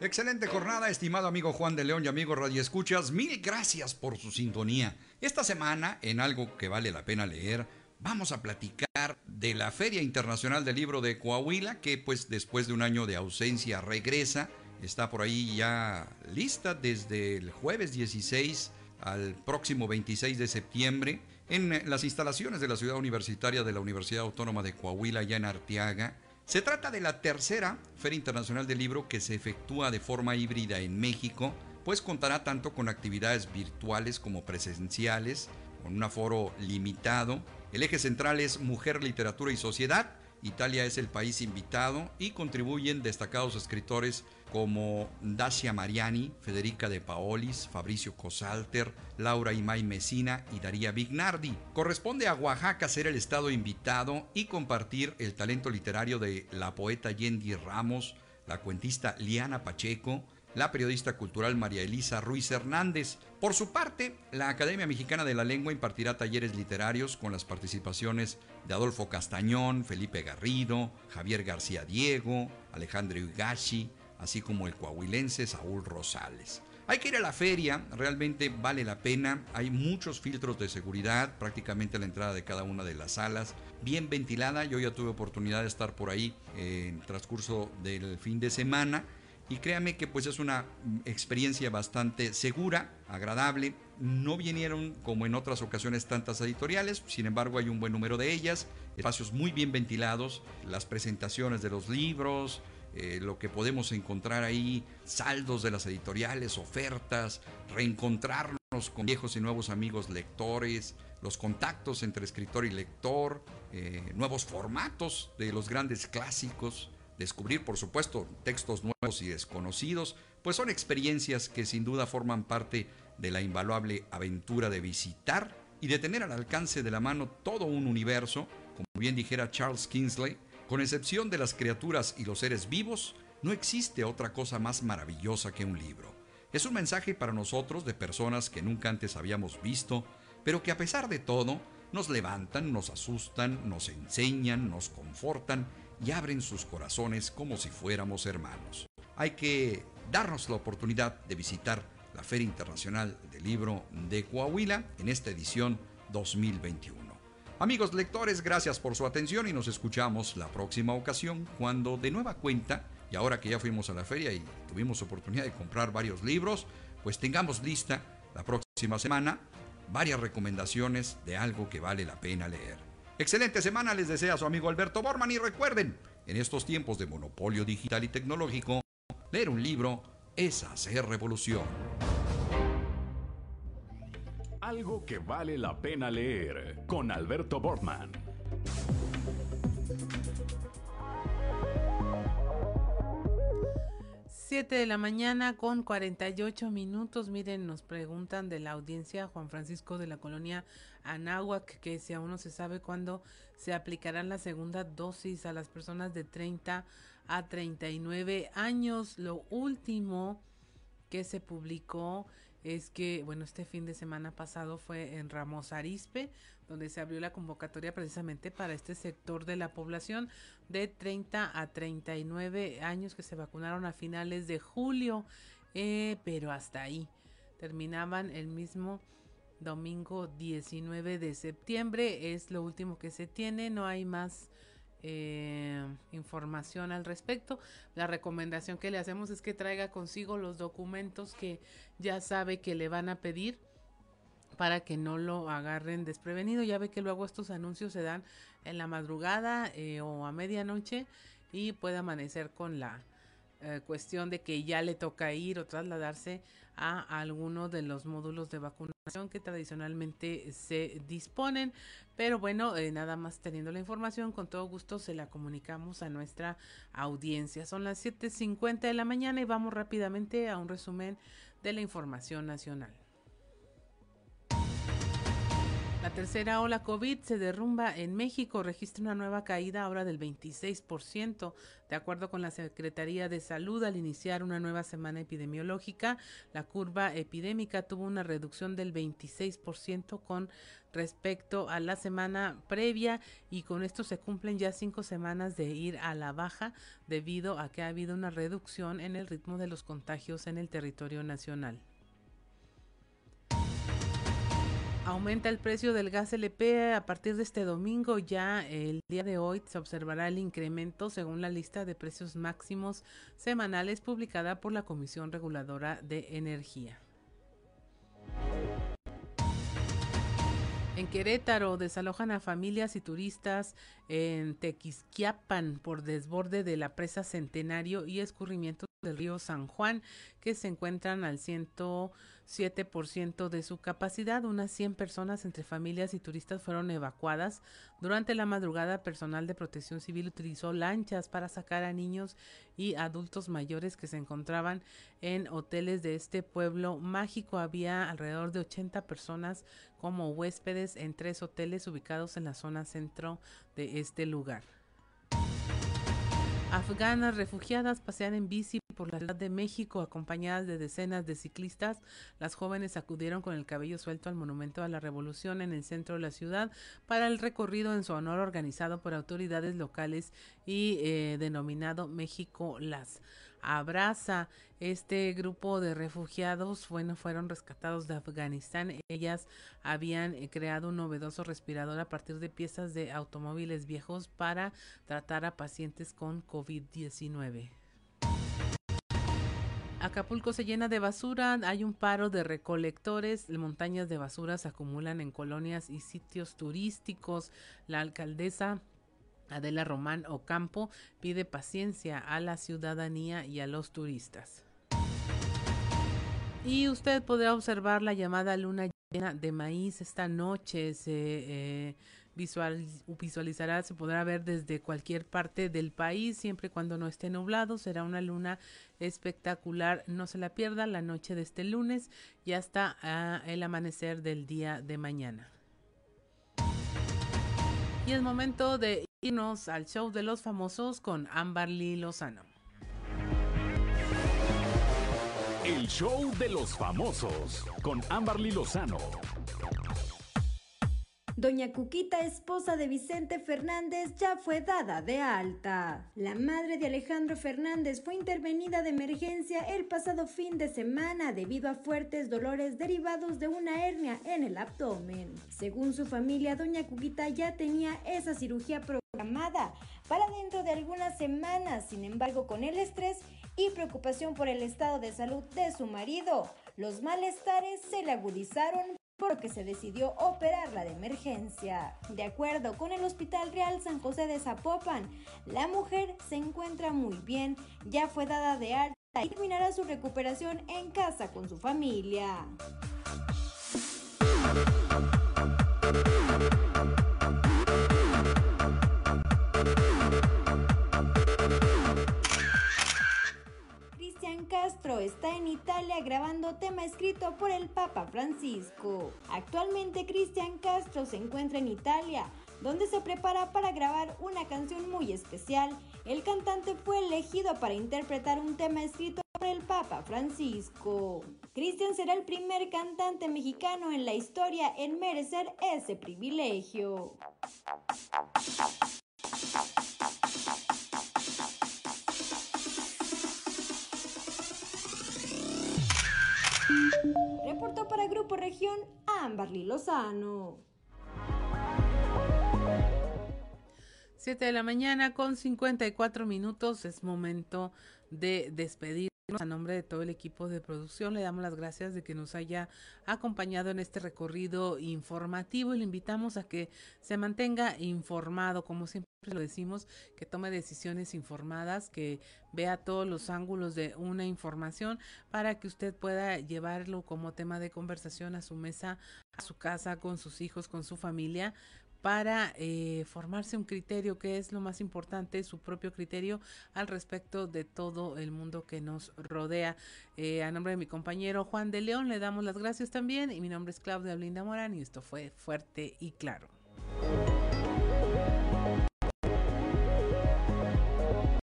Excelente jornada, estimado amigo Juan de León y amigo Radio Escuchas. Mil gracias por su sintonía. Esta semana, en algo que vale la pena leer, vamos a platicar de la Feria Internacional del Libro de Coahuila, que pues después de un año de ausencia regresa. Está por ahí ya lista desde el jueves 16 al próximo 26 de septiembre en las instalaciones de la ciudad universitaria de la Universidad Autónoma de Coahuila, allá en Arteaga. Se trata de la tercera Feria Internacional del Libro que se efectúa de forma híbrida en México, pues contará tanto con actividades virtuales como presenciales, con un aforo limitado. El eje central es Mujer, Literatura y Sociedad. Italia es el país invitado y contribuyen destacados escritores como Dacia Mariani, Federica de Paolis, Fabricio Cosalter, Laura Imay Mesina y Daría Vignardi. Corresponde a Oaxaca ser el estado invitado y compartir el talento literario de la poeta Yendi Ramos, la cuentista Liana Pacheco, la periodista cultural María Elisa Ruiz Hernández. Por su parte, la Academia Mexicana de la Lengua impartirá talleres literarios con las participaciones de Adolfo Castañón, Felipe Garrido, Javier García Diego, Alejandro Higashi, así como el coahuilense Saúl Rosales. Hay que ir a la feria, realmente vale la pena. Hay muchos filtros de seguridad, prácticamente a la entrada de cada una de las salas, bien ventilada. Yo ya tuve oportunidad de estar por ahí en transcurso del fin de semana y créame que pues es una experiencia bastante segura, agradable. No vinieron como en otras ocasiones tantas editoriales, sin embargo hay un buen número de ellas, espacios muy bien ventilados, las presentaciones de los libros, eh, lo que podemos encontrar ahí, saldos de las editoriales, ofertas, reencontrarnos con viejos y nuevos amigos lectores, los contactos entre escritor y lector, eh, nuevos formatos de los grandes clásicos, descubrir por supuesto textos nuevos y desconocidos, pues son experiencias que sin duda forman parte de la invaluable aventura de visitar y de tener al alcance de la mano todo un universo, como bien dijera Charles Kingsley, con excepción de las criaturas y los seres vivos, no existe otra cosa más maravillosa que un libro. Es un mensaje para nosotros de personas que nunca antes habíamos visto, pero que a pesar de todo nos levantan, nos asustan, nos enseñan, nos confortan y abren sus corazones como si fuéramos hermanos. Hay que darnos la oportunidad de visitar la Feria Internacional del Libro de Coahuila en esta edición 2021. Amigos lectores, gracias por su atención y nos escuchamos la próxima ocasión cuando de nueva cuenta, y ahora que ya fuimos a la feria y tuvimos oportunidad de comprar varios libros, pues tengamos lista la próxima semana varias recomendaciones de algo que vale la pena leer. Excelente semana les desea su amigo Alberto Borman y recuerden, en estos tiempos de monopolio digital y tecnológico, leer un libro es hacer revolución. Algo que vale la pena leer con Alberto Borman. 7 de la mañana con 48 minutos. Miren, nos preguntan de la audiencia Juan Francisco de la colonia Anáhuac que si aún no se sabe cuándo se aplicará la segunda dosis a las personas de 30 a 39 años. Lo último que se publicó es que, bueno, este fin de semana pasado fue en Ramos Arispe, donde se abrió la convocatoria precisamente para este sector de la población de 30 a 39 años que se vacunaron a finales de julio, eh, pero hasta ahí. Terminaban el mismo domingo 19 de septiembre, es lo último que se tiene, no hay más eh, información al respecto. La recomendación que le hacemos es que traiga consigo los documentos que ya sabe que le van a pedir para que no lo agarren desprevenido. Ya ve que luego estos anuncios se dan en la madrugada eh, o a medianoche y puede amanecer con la eh, cuestión de que ya le toca ir o trasladarse a alguno de los módulos de vacunación que tradicionalmente se disponen. Pero bueno, eh, nada más teniendo la información, con todo gusto se la comunicamos a nuestra audiencia. Son las 7.50 de la mañana y vamos rápidamente a un resumen de la información nacional. La tercera ola COVID se derrumba en México, registra una nueva caída ahora del 26%, de acuerdo con la Secretaría de Salud. Al iniciar una nueva semana epidemiológica, la curva epidémica tuvo una reducción del 26% con respecto a la semana previa y con esto se cumplen ya cinco semanas de ir a la baja debido a que ha habido una reducción en el ritmo de los contagios en el territorio nacional. Aumenta el precio del gas LP a partir de este domingo. Ya el día de hoy se observará el incremento según la lista de precios máximos semanales publicada por la Comisión Reguladora de Energía. En Querétaro desalojan a familias y turistas en Tequisquiapan por desborde de la presa Centenario y escurrimiento del río San Juan, que se encuentran al 107% de su capacidad. Unas 100 personas entre familias y turistas fueron evacuadas. Durante la madrugada, personal de protección civil utilizó lanchas para sacar a niños y adultos mayores que se encontraban en hoteles de este pueblo mágico. Había alrededor de 80 personas como huéspedes en tres hoteles ubicados en la zona centro de este lugar. Afganas refugiadas pasean en bici por la Ciudad de México acompañadas de decenas de ciclistas. Las jóvenes acudieron con el cabello suelto al Monumento a la Revolución en el centro de la ciudad para el recorrido en su honor organizado por autoridades locales y eh, denominado México Las abraza. Este grupo de refugiados bueno, fueron rescatados de Afganistán. Ellas habían eh, creado un novedoso respirador a partir de piezas de automóviles viejos para tratar a pacientes con COVID-19. Acapulco se llena de basura, hay un paro de recolectores, montañas de basura se acumulan en colonias y sitios turísticos. La alcaldesa Adela Román Ocampo pide paciencia a la ciudadanía y a los turistas. Y usted podrá observar la llamada luna llena de maíz esta noche. Se eh, visualizará, se podrá ver desde cualquier parte del país, siempre y cuando no esté nublado. Será una luna espectacular. No se la pierda la noche de este lunes y hasta ah, el amanecer del día de mañana. Y es momento de irnos al show de los famosos con Amberly Lozano. El show de los famosos con Amberly Lozano. Doña Cuquita, esposa de Vicente Fernández, ya fue dada de alta. La madre de Alejandro Fernández fue intervenida de emergencia el pasado fin de semana debido a fuertes dolores derivados de una hernia en el abdomen. Según su familia, Doña Cuquita ya tenía esa cirugía programada para dentro de algunas semanas. Sin embargo, con el estrés y preocupación por el estado de salud de su marido, los malestares se le agudizaron por lo que se decidió operarla de emergencia. De acuerdo con el Hospital Real San José de Zapopan, la mujer se encuentra muy bien, ya fue dada de alta y terminará su recuperación en casa con su familia. Castro está en Italia grabando tema escrito por el Papa Francisco. Actualmente Cristian Castro se encuentra en Italia, donde se prepara para grabar una canción muy especial. El cantante fue elegido para interpretar un tema escrito por el Papa Francisco. Cristian será el primer cantante mexicano en la historia en merecer ese privilegio. Reportó para Grupo Región Amberly Lozano. 7 de la mañana con 54 minutos. Es momento de despedirnos. A nombre de todo el equipo de producción, le damos las gracias de que nos haya acompañado en este recorrido informativo y le invitamos a que se mantenga informado, como siempre lo decimos, que tome decisiones informadas, que vea todos los ángulos de una información para que usted pueda llevarlo como tema de conversación a su mesa, a su casa, con sus hijos, con su familia, para eh, formarse un criterio que es lo más importante, su propio criterio al respecto de todo el mundo que nos rodea. Eh, a nombre de mi compañero Juan de León le damos las gracias también y mi nombre es Claudia Blinda Morán y esto fue fuerte y claro.